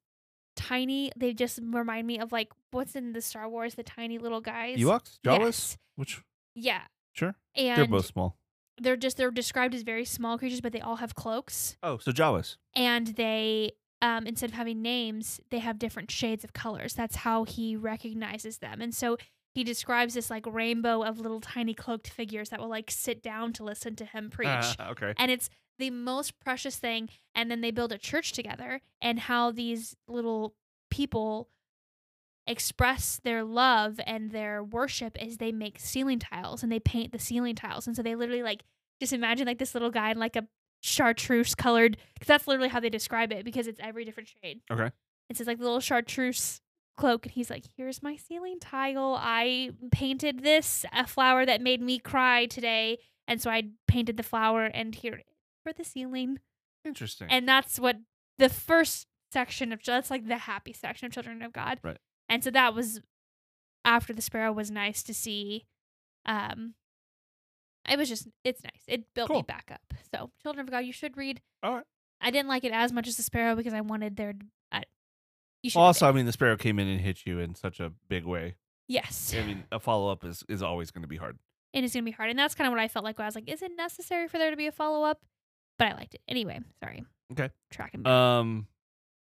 tiny. They just remind me of like what's in the Star Wars, the tiny little guys. Ewoks, Jawas, Yes. which Yeah, sure and they're both small. They're just they're described as very small creatures, but they all have cloaks, Oh, so Jawas. and they um, instead of having names, they have different shades of colors. That's how he recognizes them, and so he describes this like rainbow of little tiny cloaked figures that will like sit down to listen to him preach, Ah, okay. and it's the most precious thing. And then they build a church together, and how these little people express their love and their worship is they make ceiling tiles and they paint the ceiling tiles. And so they literally like just imagine like this little guy in like a chartreuse colored because that's literally how they describe it because it's every different shade. Okay. It's just like the little chartreuse cloak and he's like, Here's my ceiling tile. I painted this a flower that made me cry today. And so I painted the flower and here for the ceiling. Interesting. And that's what the first section of that's like the happy section of Children of God. Right. And so that was after the sparrow was nice to see. Um it was just it's nice. It built me back up. So Children of God, you should read. All right. I didn't like it as much as the sparrow because I wanted their uh, you should also. I mean, the Sparrow came in and hit you in such a big way. Yes. I mean, a follow up is is always going to be hard. and it's gonna be hard. And that's kind of what I felt like when I was like, is it necessary for there to be a follow up? But I liked it. Anyway, sorry. Okay. Tracking. Um,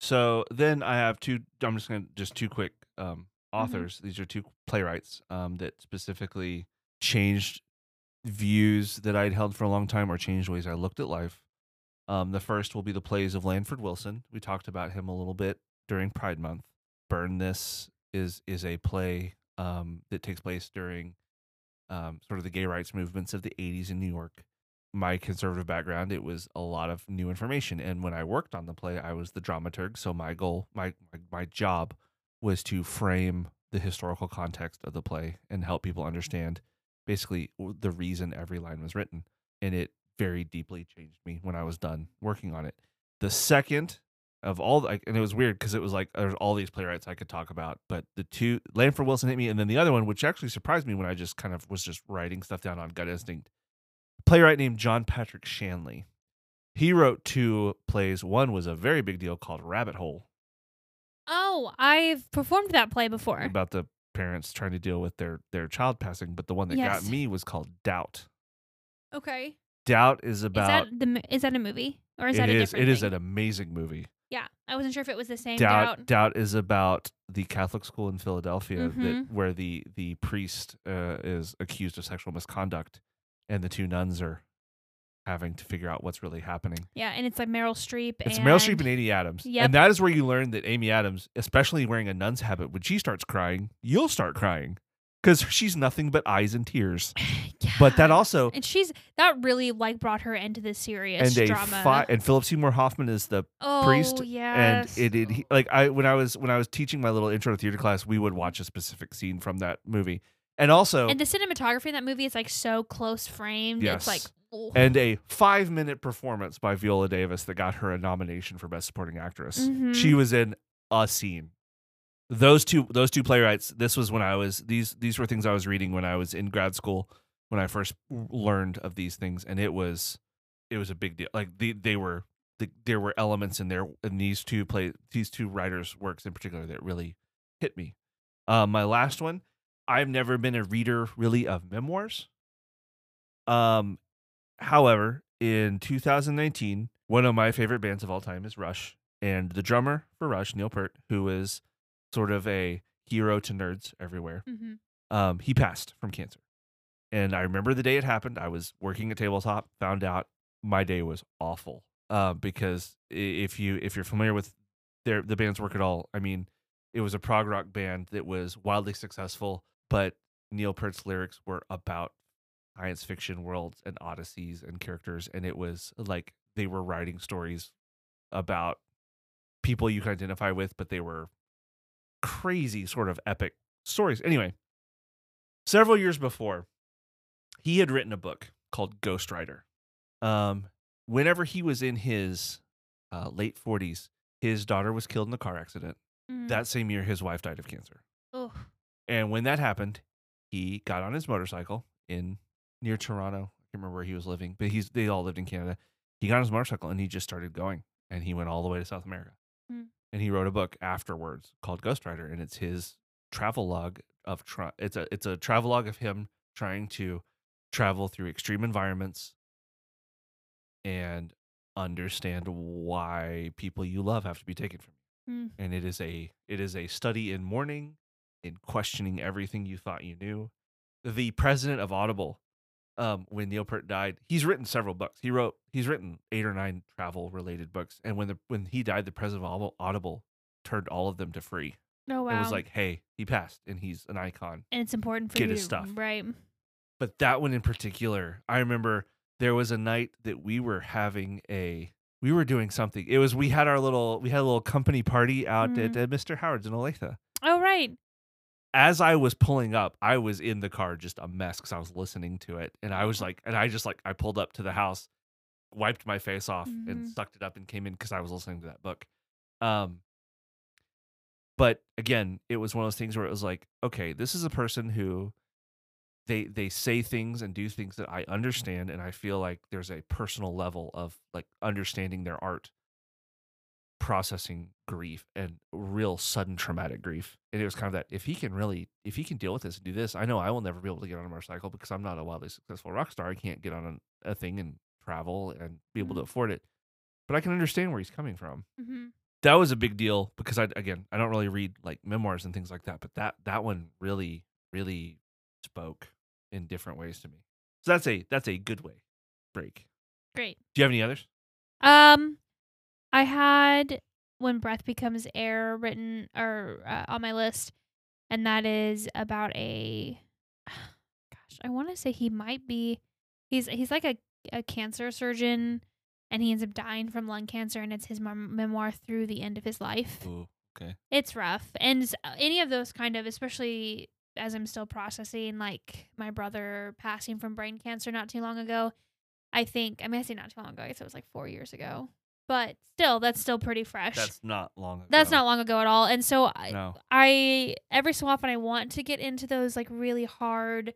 so then I have two. I'm just gonna just two quick um Mm-hmm. authors. These are two playwrights um that specifically changed views that I'd held for a long time or changed ways I looked at life. Um, the first will be the plays of Lanford Wilson. We talked about him a little bit during Pride Month. Burn This is is a play um, that takes place during um, sort of the gay rights movements of the 80s in New York. My conservative background, it was a lot of new information. And when I worked on the play, I was the dramaturg. So my goal, my, my, my job was to frame the historical context of the play and help people understand basically the reason every line was written. And it very deeply changed me when I was done working on it. The second of all, and it was weird because it was like there's all these playwrights I could talk about, but the two, Lanford Wilson hit me, and then the other one, which actually surprised me when I just kind of was just writing stuff down on gut instinct, playwright named John Patrick Shanley. He wrote two plays. One was a very big deal called Rabbit Hole oh, I've performed that play before. about the parents trying to deal with their their child passing, but the one that Yes. got me was called Doubt. Okay. Doubt is Is about that the mo- is that a movie or is it that a is different it is thing? an amazing movie. yeah, I wasn't sure if it was the same doubt, doubt. doubt is about the Catholic school in Philadelphia that Mhm. where the the priest uh, is accused of sexual misconduct, and the two nuns are having to figure out what's really happening. Yeah, and it's like Meryl Streep. It's and Meryl Streep and Amy Adams, Yep. and that is where you learn that Amy Adams, especially wearing a nun's habit, when she starts crying, you'll start crying because she's nothing but eyes and tears. yeah. But that also and she's that really like brought her into the serious and drama. fi- and Philip Seymour Hoffman is the oh, priest, yes. and it, it he, like I when I was when I was teaching my little intro to theater class, we would watch a specific scene from that movie, and also and the cinematography in that movie is like so close framed. It's like Yes. And a five minute performance by Viola Davis that got her a nomination for best supporting actress. Mhm. She was in a scene. Those two those two playwrights. This was when I was these these were things I was reading when I was in grad school when I first learned of these things, and it was it was a big deal. Like they they were the, there were elements in there in these two play these two writers' works in particular that really hit me. Uh, my last one. I've never been a reader really of memoirs. Um, however, in 2019, one of my favorite bands of all time is Rush, and the drummer for Rush, Neil Peart, who is sort of a hero to nerds everywhere, Mhm. um, he passed from cancer. And I remember the day it happened. I was working at tabletop, found out my day was awful. Uh, because if you if you're familiar with their the band's work at all, I mean, it was a prog rock band that was wildly successful, but Neil Peart's lyrics were about science fiction worlds and odysseys and characters, and it was like they were writing stories about people you could identify with, but they were crazy sort of epic stories. Anyway, several years before, he had written a book called Ghost Rider. Um, whenever he was in his uh, late 40s, his daughter was killed in a car accident. Mhm. That same year, his wife died of cancer. Ugh. And when that happened, he got on his motorcycle in near Toronto. I can't remember where he was living, but he's they all lived in Canada. He got on his motorcycle and he just started going, and he went all the way to South America. Hmm. And he wrote a book afterwards called Ghost Rider, and it's his travel log of tra- it's a it's a travel log of him trying to travel through extreme environments and understand why people you love have to be taken from you Mm. and it is a it is a study in mourning in questioning everything you thought you knew the president of audible um when neil peart died he's written several books he wrote he's written eight or nine travel related books and when the when he died the president of Audible- turned all of them to free Oh wow. it was like hey he passed and he's an icon and it's important for get you his stuff. right? but that one in particular i remember there was a night that we were having a we were doing something it was we had our little we had a little company party out at, Mhm. at mr howard's in olathe Oh right. As i was pulling up i was in the car just a mess because i was listening to it and i was like and i just like i pulled up to the house wiped my face off and Mhm. sucked it up and came in because i was listening to that book um but again it was one of those things where it was like okay this is a person who they they say things and do things that I understand and I feel like there's a personal level of like understanding their art processing grief and real sudden traumatic grief and it was kind of that if he can really if he can deal with this and do this I know I will never be able to get on a motorcycle because I'm not a wildly successful rock star I can't get on a, a thing and travel and be able to Mhm. afford it but I can understand where he's coming from hmm that was a big deal because I again I don't really read like memoirs and things like that, but that that one really really spoke in different ways to me. So that's a that's a good way break. Great. Do you have any others? Um, I had when breath becomes air written or uh, on my list, and that is about a. Gosh, I want to say he might be. He's he's like a a cancer surgeon, and he ends up dying from lung cancer, and it's his mem- memoir through the end of his life. Ooh, okay. It's rough, and uh, any of those kind of, especially as I'm still processing, like my brother passing from brain cancer not too long ago. I think I mean I say not too long ago. I guess it was like four years ago, but still, that's still pretty fresh. That's not long ago. That's not long ago at all. And so I, No. I every so often I want to get into those like really hard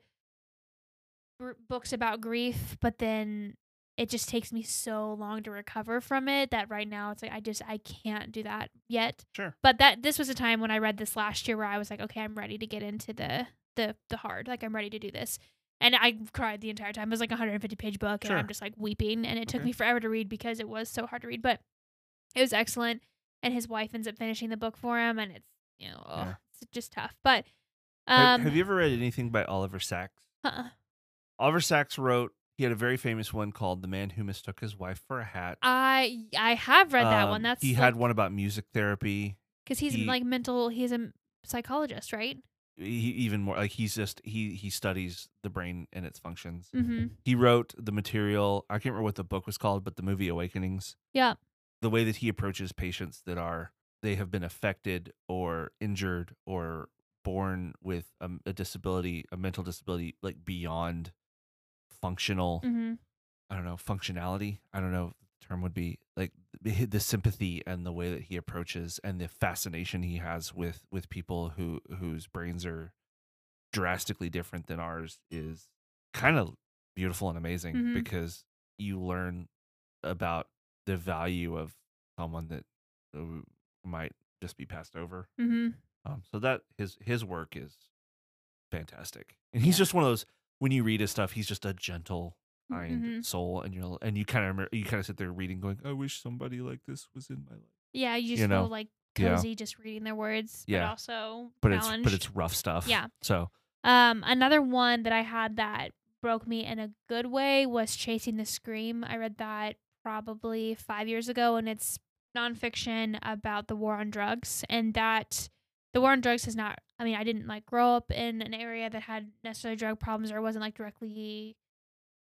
gr- books about grief, but then it just takes me so long to recover from it that right now it's like I just I can't do that yet. Sure. But that this was a time when I read this last year where I was like, okay, I'm ready to get into the the the hard. Like I'm ready to do this. And I cried the entire time. It was like a 150 page book, and Sure. I'm just like weeping. And it took me forever to read because it was so hard to read, but it was excellent. And his wife ends up finishing the book for him, and it's you know oh, Yeah. it's just tough. But Have, um, have you ever read anything by Oliver Sacks? uh-uh. Oliver Sacks wrote. He had a very famous one called "The Man Who Mistook His Wife for a Hat." I I have read that Um, one. That's he had one about music therapy. because he's he- like mental. He's a psychologist, right? He, even more like he's just he he studies the brain and its functions. Mm-hmm. He wrote the material. I can't remember what the book was called, but the movie Awakenings. Yeah. The way that he approaches patients that are they have been affected or injured or born with a, a disability, a mental disability, like beyond functional. Mm-hmm. I don't know functionality. I don't know term would be like the, sympathy and the way that he approaches and the fascination he has with with people who whose brains are drastically different than ours is kind of beautiful and amazing Mhm. because you learn about the value of someone that might just be passed over. Mm-hmm. Um, so that his his work is fantastic, and he's Yeah. just one of those. When you read his stuff, he's just a gentle, kind Mhm. soul, and you're and you kind of you kind of sit there reading, going, "I wish somebody like this was in my life." Yeah, you just You know, feel like yeah. cozy just reading their words, but Yeah. also But it's but it's rough stuff. Yeah. So Um, another one that I had that broke me in a good way was Chasing the Scream. I read that probably five years ago, and it's nonfiction about the war on drugs. And that the war on drugs has not, I mean, I didn't like grow up in an area that had necessarily drug problems or wasn't like directly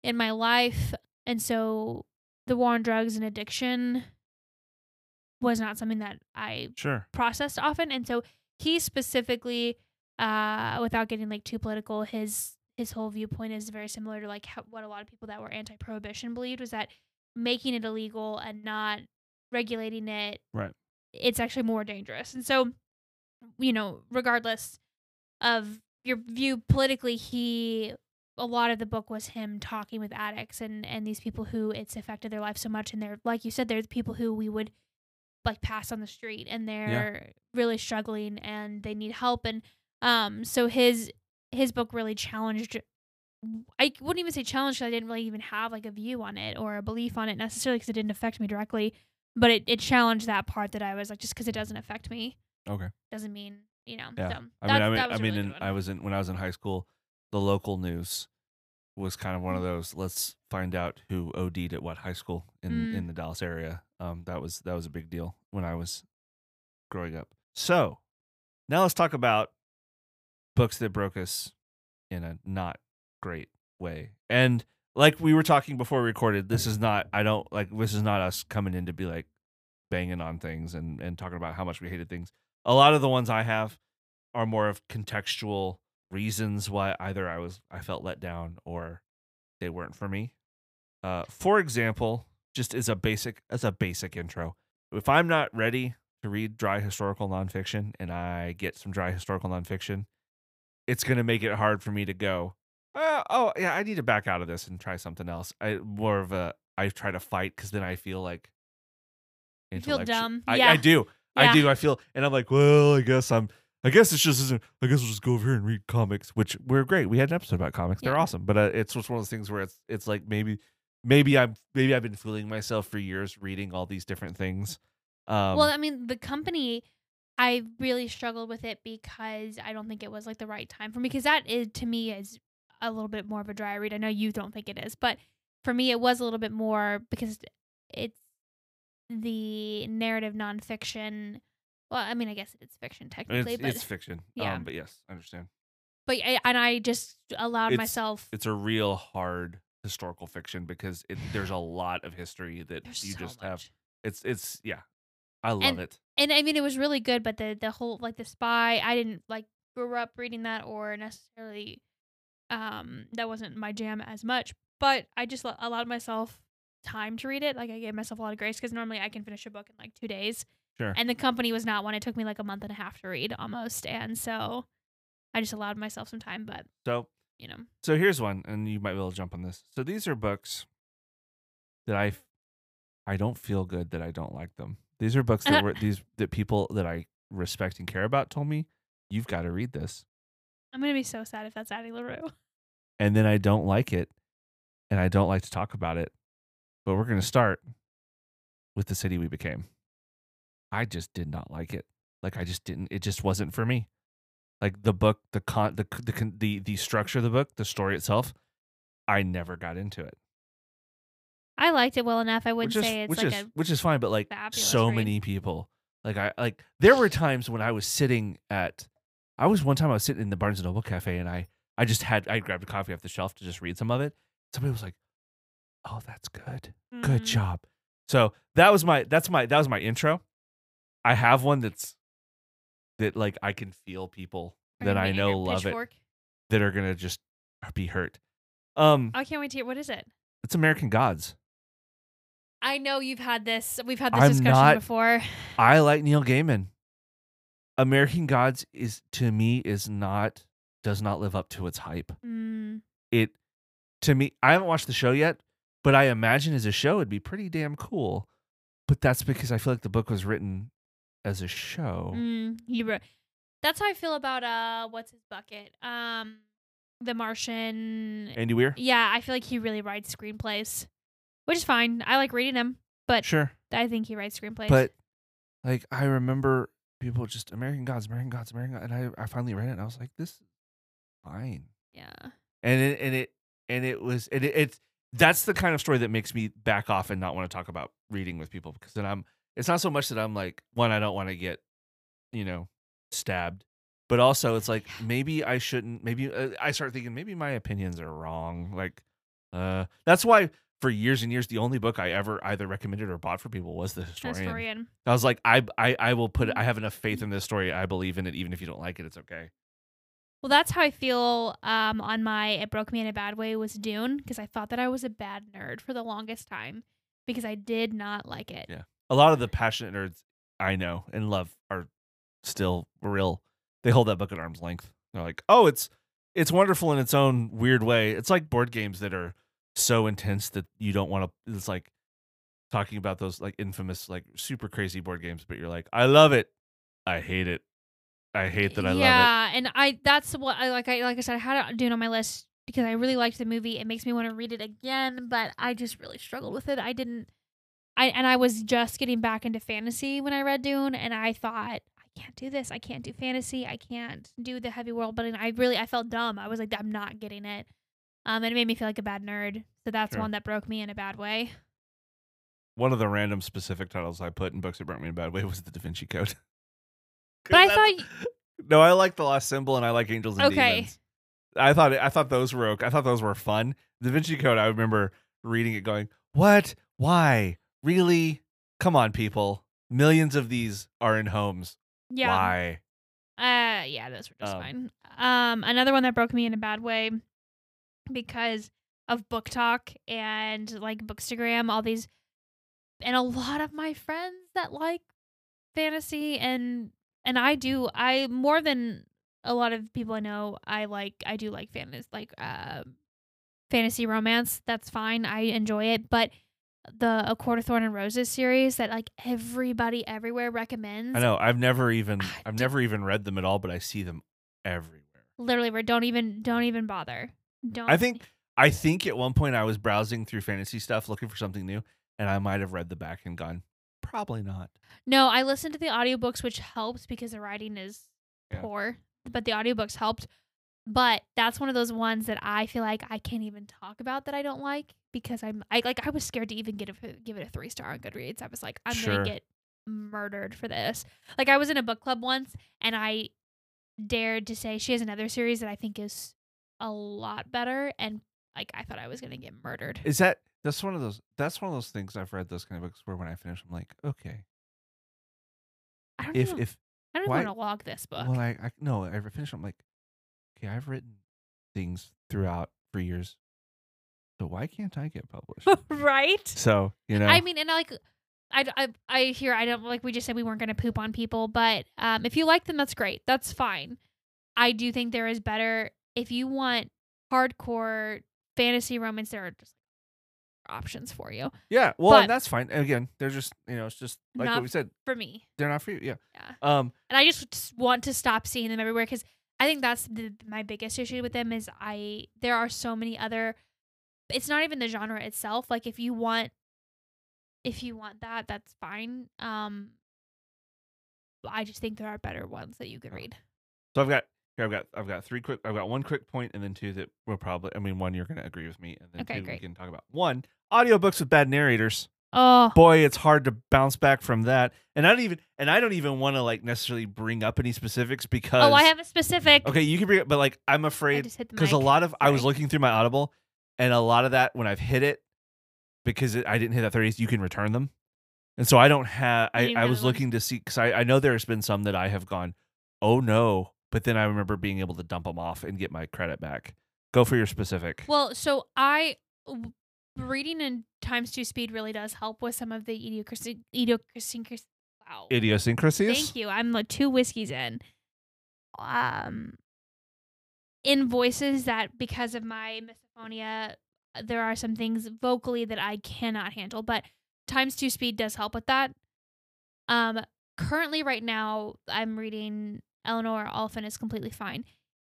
in my life. And so the war on drugs and addiction was not something that I sure, processed often and so he specifically uh without getting like too political his his whole viewpoint is very similar to like how, what a lot of people that were anti-prohibition believed was that making it illegal and not regulating it Right. it's actually more dangerous and so you know regardless of your view politically he a lot of the book was him talking with addicts and and these people who it's affected their life so much and they're like you said they're the people who we would like pass on the street and they're really struggling and they need help and um so his his book really challenged I wouldn't even say challenged I didn't really even have like a view on it or a belief on it necessarily because it didn't affect me directly but it, it challenged that part that I was like just because it doesn't affect me okay. doesn't mean you know Yeah. so I mean, I mean, was mean, really in. I was in when I was in high school. The local news was kind of one of Mm. those. Let's find out who OD'd at what high school in Mm. in the Dallas area. Um, that was that was a big deal when I was growing up. So now let's talk about books that broke us in a not great way. And like we were talking before we recorded, this is not. I don't like. This is not us coming in to be like banging on things and and talking about how much we hated things. A lot of the ones I have are more of contextual reasons why either I was I felt let down or they weren't for me. Uh, for example, just as a basic as a basic intro, if I'm not ready to read dry historical nonfiction and I get some dry historical nonfiction, it's gonna make it hard for me to go. Uh, oh yeah, I need to back out of this and try something else. I more of a I try to fight because then I feel like You feel dumb. I, Yeah. I do. I do. I feel, and I'm like, well, I guess I'm. I guess it's just isn't. I guess we'll just go over here and read comics, which we're great. We had an episode about comics; they're Yeah. awesome. But uh, it's just one of those things where it's it's like maybe maybe I'm maybe I've been fooling myself for years reading all these different things. Um, well, I mean, the company, I really struggled with it because I don't think it was like the right time for me. Because that is to me is a little bit more of a dry read. I know you don't think it is, but for me, it was a little bit more because it's the narrative nonfiction. Well, I mean, I guess it's fiction technically, it's, but it's fiction. yeah. Um, but yes, I understand. but I, and I just allowed It's- myself. It's a real hard historical fiction because it, there's a lot of history that There's you so just have. It's it's yeah, I love And- it. and I mean, it was really good, but the the whole like the spy, I didn't like grew up reading that or necessarily, um, that wasn't my jam as much. But I just lo- allowed myself time to read it. Like I gave myself a lot of grace because normally I can finish a book in like two days, Sure. and the company was not one. It took me like a month and a half to read almost, and so I just allowed myself some time. But So you know, So here's one, and you might be able to jump on this. So these are books that I I don't feel good that I don't like them. These are books that were these that people that I respect and care about told me you've got to read this, I'm gonna be so sad if that's Addie Larue. and then I don't like it, and I don't like to talk about it. But we're gonna start with the city we became. I just did not like it. Like I just didn't. It just wasn't for me. Like the book, the con, the the con- the the structure of the book, the story itself, I never got into it. I liked it well enough. I wouldn't which is, say it's which like is a which is fine, but like so read. many people, like I like there were times when I was sitting at I was one time I was sitting in the Barnes and Noble cafe and I I just had I grabbed a coffee off the shelf to just read some of it. Somebody was like, "Oh, that's good. Good Mhm. job." So that was my that's my that was my intro. I have one that's that like I can feel people Are that you I getting know your love it pitchfork? that are gonna just be hurt. Um, I can't wait to hear. What is it? it's American Gods. I know you've had this. We've had this I'm discussion not- before. I like Neil Gaiman. American Gods is to me is not does not live up to its hype. Mm, It to me, I haven't watched the show yet, but I imagine as a show it'd be pretty damn cool. But that's because I feel like the book was written as a show. mm, you wrote. That's how I feel about uh, what's his bucket? Um, The Martian. Andy Weir? Yeah, I feel like he really writes screenplays, which is fine. I like reading them, but Sure. I think he writes screenplays. But like I remember people just American Gods, American Gods, American Gods, and I, I finally read it and I was like, this is fine. yeah, and it and it and it was and it, it's that's the kind of story that makes me back off and not want to talk about reading with people because then I'm it's not so much that I'm like one I don't want to get you know stabbed but also it's like maybe I shouldn't maybe uh, I start thinking maybe my opinions are wrong like uh that's why for years and years the only book I ever either recommended or bought for people was the historian. historian. I was like I I I will put it, I have enough faith in this story I believe in it even if you don't like it it's okay. Well, that's how I feel um, on my It Broke Me in a Bad Way was Dune because I thought that I was a bad nerd for the longest time because I did not like it. Yeah. A lot of the passionate nerds I know and love are still real. They hold that book at arm's length. They're like, oh, it's it's wonderful in its own weird way. It's like board games that are so intense that you don't want to. It's like talking about those like infamous, like super crazy board games, but you're like, I love it, I hate it, I hate that I love it. yeah, and I that's what I like. I like I said, I had it Dune on my list because I really liked the movie. It makes me want to read it again, but I just really struggled with it. I didn't. I and I was just getting back into fantasy when I read Dune, and I thought I can't do this. I can't do fantasy. I can't do the heavy world building. I really I felt dumb. I was like, I'm not getting it. Um, and it made me feel like a bad nerd. So that's Sure. one that broke me in a bad way. One of the random specific titles I put in books that broke me in a bad way was the Da Vinci Code. But I thought no, I like the Lost Symbol and I like Angels and Okay. Demons. I thought I thought those were okay. I thought those were fun. Da Vinci Code, I remember reading it, going, "What? Why? Really? Come on, people! Millions of these are in homes. yeah. Why? Uh, yeah, those were just Um, fine. Um, another one that broke me in a bad way because of BookTok and like Bookstagram, all these, and a lot of my friends that like fantasy and and I do I more than a lot of people I know I like I do like fantasy like uh fantasy romance. That's fine. I enjoy it, but the A Court of Thorn and Roses series that like everybody everywhere recommends. I know. I've never even Ah, I've never even read them at all, but I see them everywhere. literally where don't even don't even bother don't I think I think at one point I was browsing through fantasy stuff looking for something new, and I might have read the back and gone, probably not. no i listened to the audiobooks which helps because the writing is Yeah. poor but the audiobooks helped but that's one of those ones that i feel like i can't even talk about that i don't like because i'm i like i was scared to even get a, give it a three star on goodreads i was like i'm Sure. gonna get murdered for this like i was in a book club once and i dared to say she has another series that i think is a lot better and like i thought i was gonna get murdered Is that that's one of those that's one of those things I've read those kind of books where when I finish I'm like, okay, i don't if even, if i don't want to log this book Well, I, I no, I ever finish. I'm like, okay, I've written things throughout for years, so why can't I get published? right so you know, I mean, and like, I, I, I hear I don't like we just said we weren't going to poop on people, but um, if you like them, that's great. That's fine. I do think there is better if you want hardcore fantasy romance. There are just options for you. yeah. Well, but- and that's fine. Again, they're just you know, it's just like what we said. For me, They're not for you. Yeah. yeah. Um. And I just want to stop seeing them everywhere because I think that's the, my biggest issue with them is I there are so many other. It's not even the genre itself. Like if you want, if you want that, that's fine. Um, I just think there are better ones that you can read. So I've got here. I've got I've got three quick. I've got one quick point and then two that will probably. I mean, one you're going to agree with me, and then Okay, two we can talk about. One audiobooks with bad narrators. Oh, boy, it's hard to bounce back from that. And I don't even and I don't even want to like necessarily bring up any specifics because oh, I have a specific. Okay, you can bring it, but like I'm afraid just hit the because a lot of I was looking through my Audible, and a lot of that when I've hit it, because it, I didn't hit that 30s, you can return them, and so I don't have. I, I was looking to see because I, I know there's been some that I have gone, oh no, but then I remember being able to dump them off and get my credit back. Go for your specific. Well, so I reading in times two speed really does help with some of the. Idiocracy. Wow. Idiosyncrasies. Thank you. I'm like two whiskeys in. Um, in voices that because of my misophonia, there are some things vocally that I cannot handle, but times two speed does help with that. Um, currently, right now, I'm reading Eleanor Oliphant is completely fine,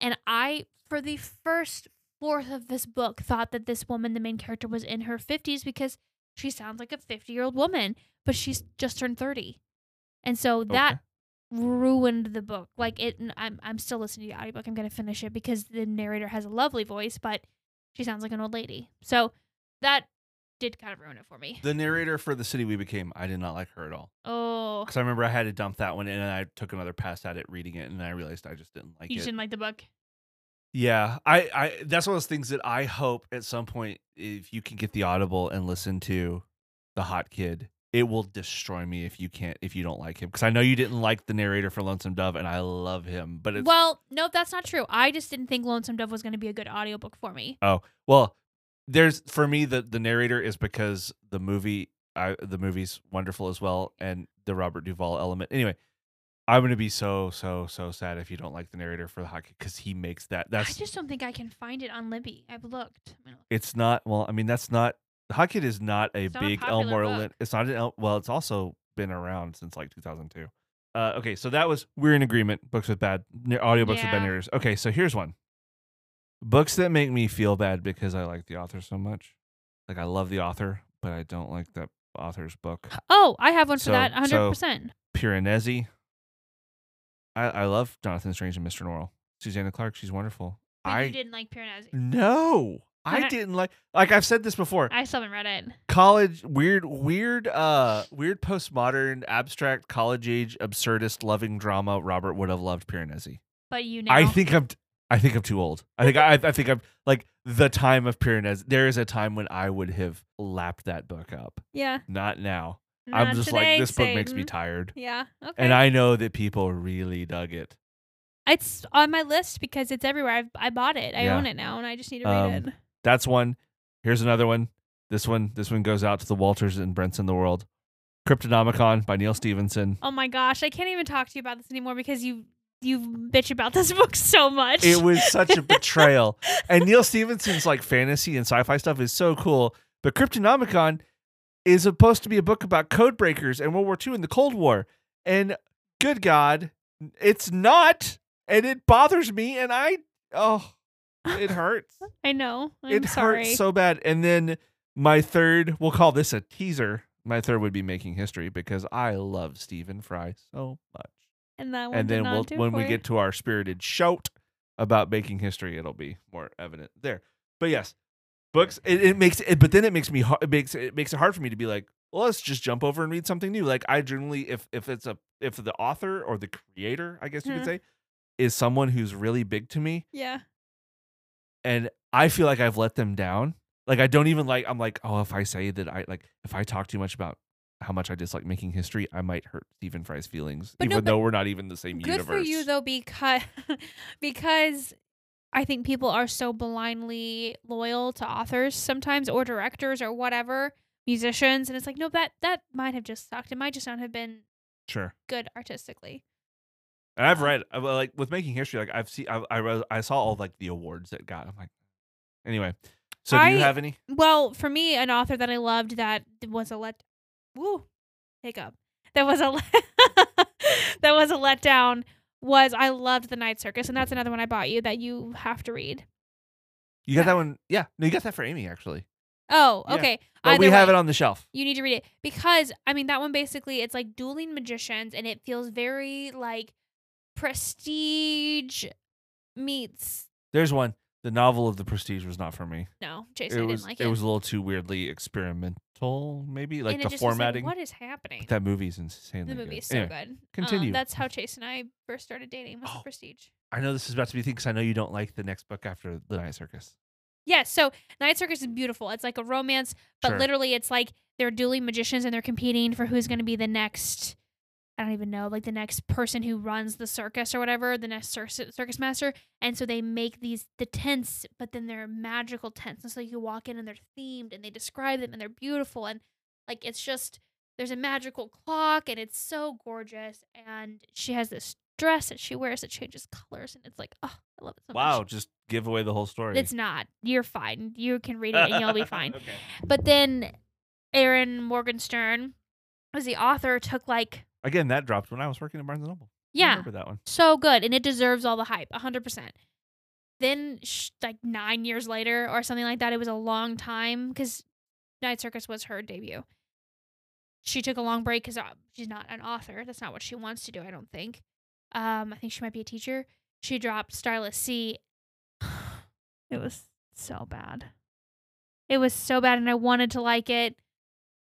and I, for the first fourth of this book, thought that this woman, the main character, was in her fifties because she sounds like a fifty-year-old woman, but she's just turned thirty, and so that Okay. ruined the book. Like it, I'm I'm still listening to the audiobook. I'm gonna finish it because the narrator has a lovely voice, but she sounds like an old lady. So that did kind of ruin it for me. The narrator for the city we became, I did not like her at all. Oh, Because I remember I had to dump that one, and I took another pass at it reading it, and I realized I just didn't like you it. just didn't like the book. Yeah, I, I that's one of those things that I hope at some point if you can get the audible and listen to the hot kid, it will destroy me if you can't if you don't like him because I know you didn't like the narrator for Lonesome Dove and I love him, but it's Well, no, that's not true. I just didn't think Lonesome Dove was going to be a good audiobook for me. Oh well, there's for me the the narrator is because the movie I the movie's wonderful as well and the Robert Duvall element. Anyway, I'm gonna be so so so sad if you don't like the narrator for the hot kid because he makes that that's I just don't think I can find it on Libby. I've looked. It's not well i mean that's not the hot kid is not a It's not big popular elmore. Lin- it's not an El- well it's also been around since like 2002 uh okay so that was we're in agreement books with bad audiobooks with bad Yeah. narrators okay so here's one books that make me feel bad because i like the author so much like i love the author but i don't like that author's book Oh, I have one for So- that. 100. so- percent piranesi i i love jonathan strange and mr norrell susanna clarke she's wonderful But i you didn't like Piranesi. no i didn't like like i've said this before I still haven't read it. college weird weird uh weird postmodern abstract college age absurdist loving drama robert would have loved piranesi But you know. i think i'm i think i'm too old i think i i think i'm like the time of piranesi there is a time when i would have lapped that book up Yeah. not now i'm just today, like this book makes me tired Yeah. Okay. and i know that people really dug it it's on my list because it's everywhere. I've, I bought it. I Yeah. own it now, and I just need to read Um, it. that's one here's another one this one this one goes out to the walters and brents in the world cryptonomicon by neal stephenson Oh my gosh, I can't even talk to you about this anymore because you you bitch about this book so much. it was such a betrayal. And Neal Stephenson's like fantasy and sci-fi stuff is so cool, but Cryptonomicon is supposed to be a book about code breakers and World War II and the Cold War. And good God, it's not, and it bothers me. And I, oh, it hurts. I know. I'm it sorry. hurts so bad. And then my third, we'll call this a teaser. My third would be making history because I love Stephen Fry so much and that one and then we'll when we you. get to our spirited shout about making history it'll be more evident there but yes books it, it makes it but then it makes me it makes it makes it hard for me to be like well let's just jump over and read something new like i generally if if it's a if the author or the creator i guess you Mhm. could say is someone who's really big to me yeah. and i feel like i've let them down like i don't even like i'm like oh if i say that i like if i talk too much about how much I dislike making history, I might hurt Stephen Fry's feelings, But even but though we're not even the same Good universe. for you though because because I think people are so blindly loyal to authors sometimes or directors or whatever, musicians and it's like no that that might have just sucked. It might just not have been Sure. good artistically. And I've Uh, read uh, like with making history, like I've seen, I I, read, I saw all like the awards that got. I'm like, anyway. So do you have any? Well, for me, an author that I loved that was a let woo hiccup. That was a that was a letdown was I loved the Night Circus, and that's another one I bought you that you have to read. You got yeah. that one? Yeah. No, you got that for Amy actually. Oh, Yeah. okay. But Either we have it on the shelf. You need to read it because I mean that one basically it's like dueling magicians, and it feels very like prestige meets There's one. The novel of The Prestige was not for me. No, Jason, it was didn't like it. it was a little too weirdly experimental, maybe like and the it just was formatting. Like, what is happening? But that movie's insanely The movie good. is so Anyway, good. Um, continue. that's how Chase and I first started dating. Was Oh. the Prestige. I know this is about to be thing because I know you don't like the next book after The Night Circus. Yeah, so Night Circus is beautiful. It's like a romance, but Sure. literally it's like they're dueling magicians and they're competing for who's going to be the next I don't even know, like the next person who runs the circus or whatever, the next circus, circus master. And so they make these the tents, but then they're magical tents. And so you walk in and they're themed and they describe them and they're beautiful and like it's just there's a magical clock and it's so gorgeous and she has this dress that she wears that changes colors and it's like, oh, I love it so much. wow, just give away the whole story. It's not. You're fine. You can read it and you'll be fine. okay. But then Erin Morgenstern, was the author, took like Again, that dropped when I was working at Barnes and Noble. I yeah, remember that one. so good, and it deserves all the hype, hundred percent. Then sh- like nine years later or something like that, it was a long time because Night Circus was her debut. She took a long break because she's not an author. That's not what she wants to do. I don't think. Um, I think she might be a teacher. She dropped Starless Sea. It was so bad. It was so bad, and I wanted to like it.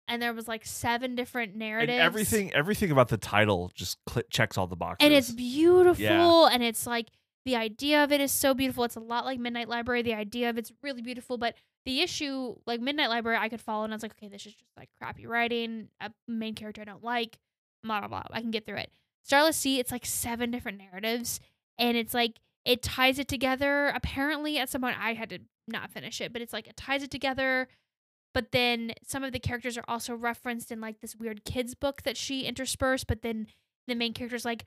And there was like seven different And narratives. everything, everything about the title just cl- checks all the boxes. and it's beautiful and it's like the idea of it is so beautiful. It's a lot like midnight library. The idea of it's really beautiful but the issue like midnight library i could follow and i was like okay this is just like crappy writing. A main character i don't like. Blah blah blah. I can get through it. Starless sea it's like seven different narratives and it's like it ties it together. Apparently at some point i had to not finish it but it's like it ties it together but then some of the characters are also referenced in like this weird kids book that she interspersed but then the main character's like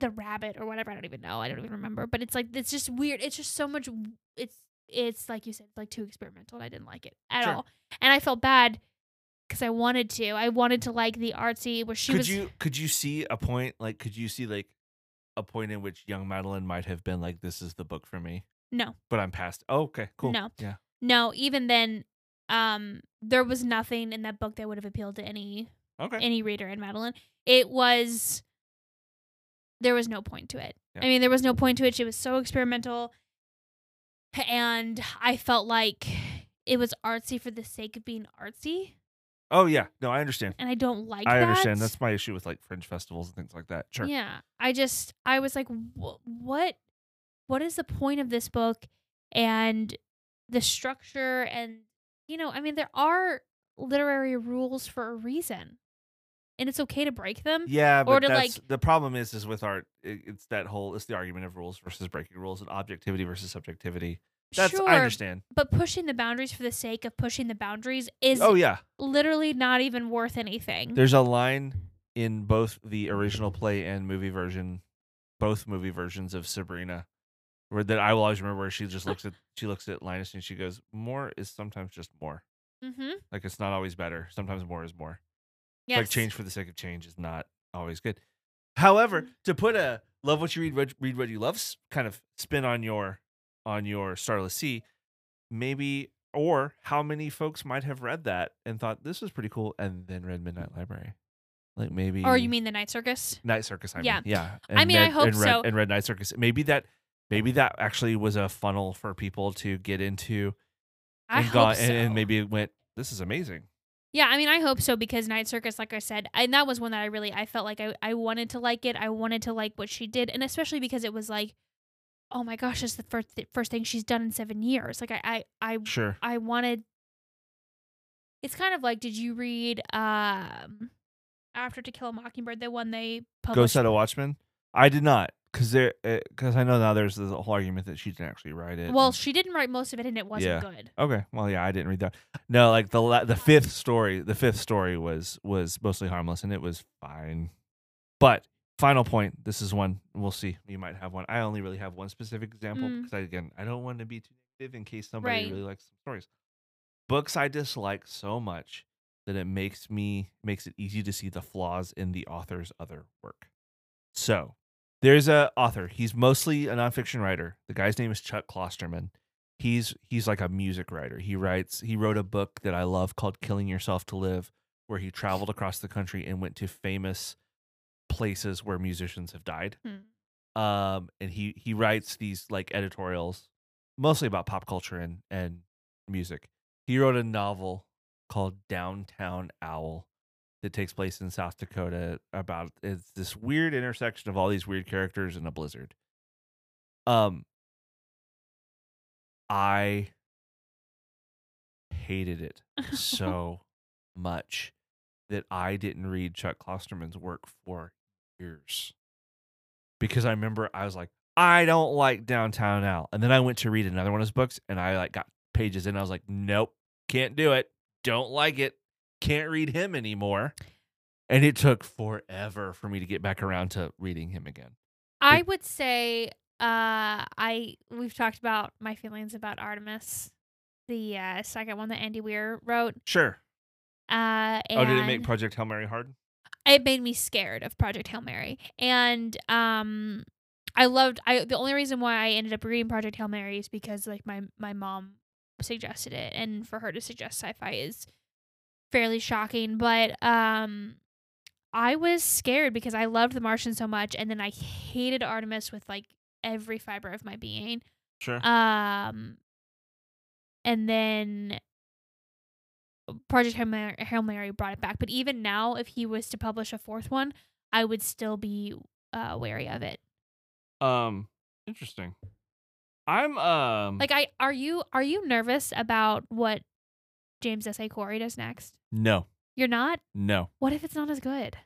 the rabbit or whatever i don't even know i don't even remember but it's like it's just weird it's just so much it's it's like you said like too experimental and i didn't like it at Sure. all and i felt bad because i wanted to i wanted to like the artsy where she could was you could you see a point like could you see like a point in which young Madeline might have been like this is the book for me, no but I'm past. Oh, okay, cool. No. Yeah. no even then um there was nothing in that book that would have appealed to any Okay. any reader in Madeline. It was there was no point to it. Yeah. I mean, there was no point to it. She was so experimental, and I felt like it was artsy for the sake of being artsy, oh yeah. No, I understand. and I don't like. I that. understand. That's my issue with like fringe festivals and things like that. Sure. Yeah, I just I was like, "Wh- what, what is the point of this book, and the structure, and you know, I mean, there are literary rules for a reason, and it's okay to break them. Yeah, but Or to, that's like- the problem is is with art. It, it's that whole it's the argument of rules versus breaking rules and objectivity versus subjectivity. That's sure, I understand. but pushing the boundaries for the sake of pushing the boundaries is Oh yeah, literally not even worth anything. there's a line in both the original play and movie version, both movie versions of Sabrina, where that I will always remember. Where she just looks at she looks at Linus and she goes, "More is sometimes just more. mm-hmm. Like it's not always better. Sometimes more is more. Yes. Like change for the sake of change is not always good. However, Mm. to put a love what you read, read, read what you love kind of spin on your on your Starless Sea, maybe or how many folks might have read that and thought this was pretty cool and then read Midnight Library. Like maybe Or you mean the Night Circus? Night Circus, I Yeah. mean. Yeah. I mean, I hope and read, so. And read Night Circus. Maybe that maybe that actually was a funnel for people to get into I and hope got so. and, and maybe it went, This is amazing. Yeah, I mean, I hope so because Night Circus, like I said, and that was one that I really, I felt like I, I wanted to like it. I wanted to like what she did, and especially because it was like, oh my gosh, it's the first first thing she's done in seven years. Like I, I, I, Sure. I wanted. It's kind of like, did you read um, after To Kill a Mockingbird, the one they published? Ghost Shadow Watchmen. I did not because there because I know now there's the whole argument that she didn't actually write it. Well, she didn't write most of it, and it wasn't Yeah. good. okay. Well, yeah, I didn't read that. No, like the la- the fifth story, the fifth story was was mostly harmless and it was fine. But final point, this is one we'll see. You might have one. I only really have one specific example Mm. because I, again I don't want to be too negative in case somebody Right. really likes some stories. Books I dislike so much that it makes me makes it easy to see the flaws in the author's other work. So there's a author. He's mostly a nonfiction writer. The guy's name is Chuck Klosterman. He's he's like a music writer. He writes. He wrote a book that I love called "Killing Yourself to Live," where he traveled across the country and went to famous places where musicians have died. Hmm. Um, and he he writes these like editorials mostly about pop culture and and music. He wrote a novel called Downtown Owl that takes place in South Dakota about it's this weird intersection of all these weird characters in a blizzard. Um I hated it so much that I didn't read Chuck Klosterman's work for years. Because I remember I was like, I don't like Downtown Owl. And then I went to read another one of his books and I like got pages in. I was like, nope, can't do it. Don't like it. Can't read him anymore. And it took forever for me to get back around to reading him again. I would say uh I we've talked about my feelings about Artemis, the uh, second one that Andy Weir wrote. Sure. Uh and Oh, did it make Project Hail Mary hard? it made me scared of Project Hail Mary. And um I loved I the only reason why I ended up reading Project Hail Mary is because like my my mom suggested it and for her to suggest sci-fi is fairly shocking, but um I was scared because I loved The Martian so much and then I hated Artemis with like every fiber of my being. Sure. Um, and then Project Hail Mary, Hail Mary brought it back. But even now, if he was to publish a fourth one, I would still be uh, wary of it. um, interesting. I'm um Like, I are you are you nervous about what James S. A. Corey does next? no, You're not. no. What if it's not as good?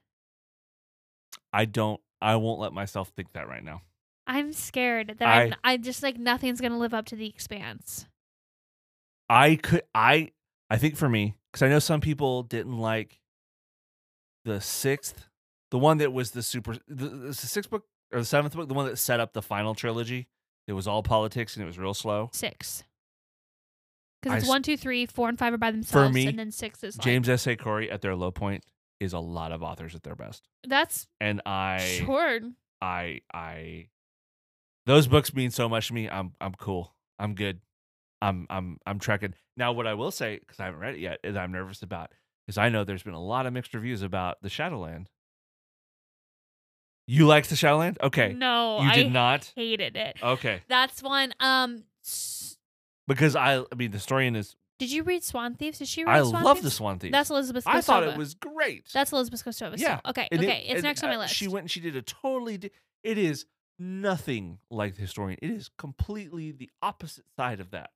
I don't I won't let myself think that right now. I'm scared that I- I'm, I just like nothing's gonna live up to the expanse. I could I I think for me because I know some people didn't like the sixth, the one that was the super the, the sixth book or the seventh book, the one that set up the final trilogy. It was all politics and it was real slow. Six. I Because it's s- one, two, three, four, and five are by themselves, me, and then six is like, James S. A. Corey at their low point is a lot of authors at their best, That's and I sure. I I those books mean so much to me. I'm I'm cool. I'm good. I'm I'm I'm trekking. Now what I will say cuz I haven't read it yet is I'm nervous about because I know there's been a lot of mixed reviews about the Shadowland. You liked the Shadowland? Okay. No, you I did not? hated it. Okay. That's one. Um, Because I I mean the story in is did you read Swan Thieves? Did she read I Swan love Thieves? the Swan Thieves. That's Elizabeth. Kostova. I thought it was great. That's Elizabeth Kostova. Yeah, still. Okay. And it- okay. it's and, next on my uh, list. She went and she did a totally. Di- it is nothing like the historian. It is completely the opposite side of that.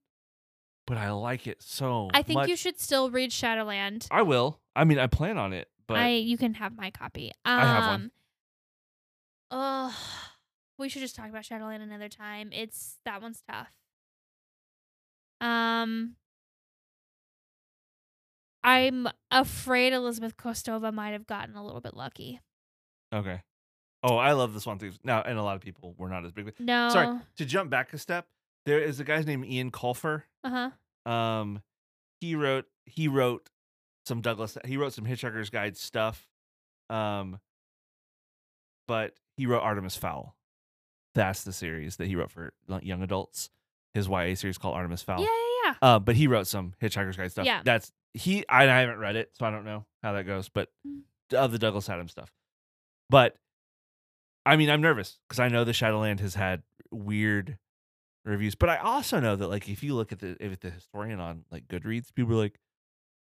But I like it so. I think much. you should still read Shadowland. I will. I mean, I plan on it, but I you can have my copy. Um, I have one. Ugh, we should just talk about Shadowland another time. It's that one's tough. Um, I'm afraid Elizabeth Kostova might have gotten a little bit lucky. okay. Oh, I love the Swan Thieves. Now, and a lot of people were not as big. No. Sorry to jump back a step. There is a guy's named Ian Colfer. Uh huh. Um, he wrote he wrote some Douglas. He wrote some Hitchhiker's Guide stuff. Um, but he wrote Artemis Fowl. That's the series that he wrote for young adults. His YA series called Artemis Fowl. Yeah, yeah, yeah. Uh, but he wrote some Hitchhiker's Guide stuff. Yeah. That's he. I, I haven't read it, so I don't know how that goes. But Mm. of the Douglas Adams stuff. But I mean, I'm nervous because I know the Shadowland has had weird reviews, but I also know that like if you look at the if the historian on like Goodreads, people are like,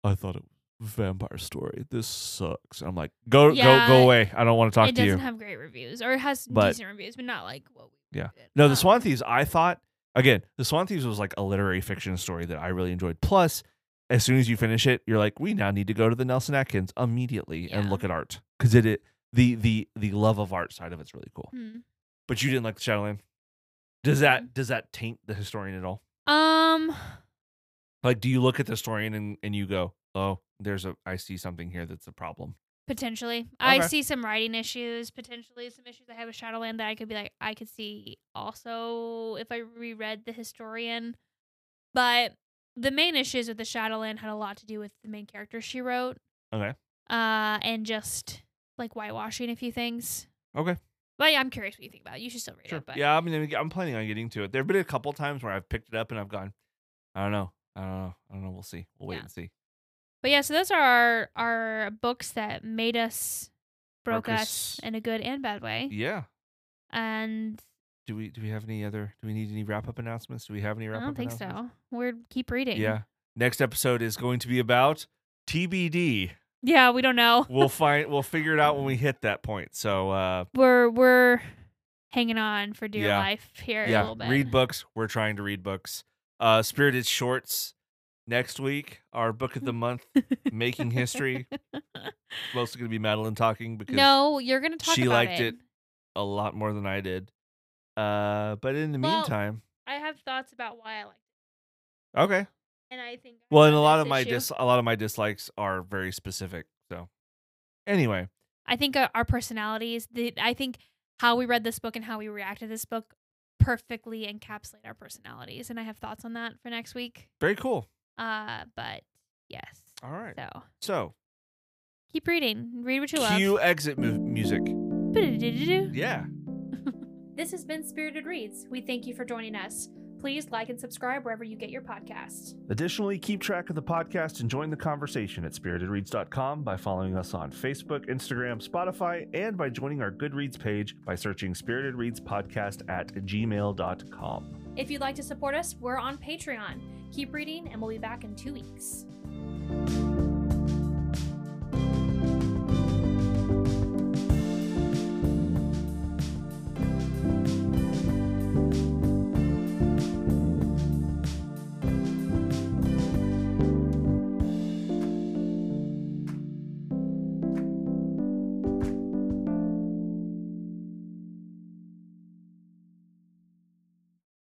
I thought it was a vampire story. This sucks. I'm like, go Yeah, go go away. I don't want to talk to you. it doesn't have great reviews, or it has But- decent reviews, but not like what we. Yeah. did. No, the Swan Thieves, I thought again, the Swan Thieves was like a literary fiction story that I really enjoyed. Plus, as soon as you finish it, you're like, we now need to go to the Nelson Atkins immediately and look at art because it, it the the the love of art side of it's really cool. hmm. But you didn't like the Shadowland. Does that does that taint the historian at all? Um. Like, do you look at the historian and, and you go, oh, there's a I see something here that's a problem. Potentially. I see some writing issues, potentially some issues I have with Shadowland that I could be like, I could see also if I reread The Historian. But the main issues with the Shadowland had a lot to do with the main character she wrote. Okay. Uh, and just like whitewashing a few things. Okay. But yeah, I'm curious what you think about it. You should still read Sure. it. But Yeah, I mean, I'm planning on getting to it. There have been a couple times where I've picked it up and I've gone, I don't know, I don't know, I don't know. We'll see. We'll wait Yeah. and see. But yeah, so those are our, our books that made us, broke Broke us in a good and bad way. Yeah. And do we do we have any other do we need any wrap up announcements? Do we have any wrap up? I don't think so. We're keep reading. Yeah. Next episode is going to be about TBD. Yeah, we don't know. We'll find we'll figure it out when we hit that point. So uh We're we're hanging on for dear Yeah. life here a yeah, little bit. read books. We're trying to read books. Uh Spirited Shorts next week, our book of the month, Making History. Mostly gonna be Madeline talking because no, you're gonna talk she liked it. a lot more than I did. Uh but in the Well, meantime, I have thoughts about why I liked it. okay. and I think. Well, and a lot of my dis a lot of my dislikes are very specific. So anyway, I think uh, our personalities. The, I think how we read this book and how we react to this book perfectly encapsulate our personalities, and I have thoughts on that for next week. very cool. Uh, but yes. All right. So So keep reading. Read what you love. cue exit mu- music. Yeah. This has been Spirited Reads. We thank you for joining us. Please like and subscribe wherever you get your podcasts. Additionally, keep track of the podcast and join the conversation at spiritedreads.com by following us on Facebook, Instagram, Spotify, and by joining our Goodreads page by searching Spirited Reads Podcast at gmail.com. If you'd like to support us, we're on Patreon. Keep reading, and we'll be back in two weeks.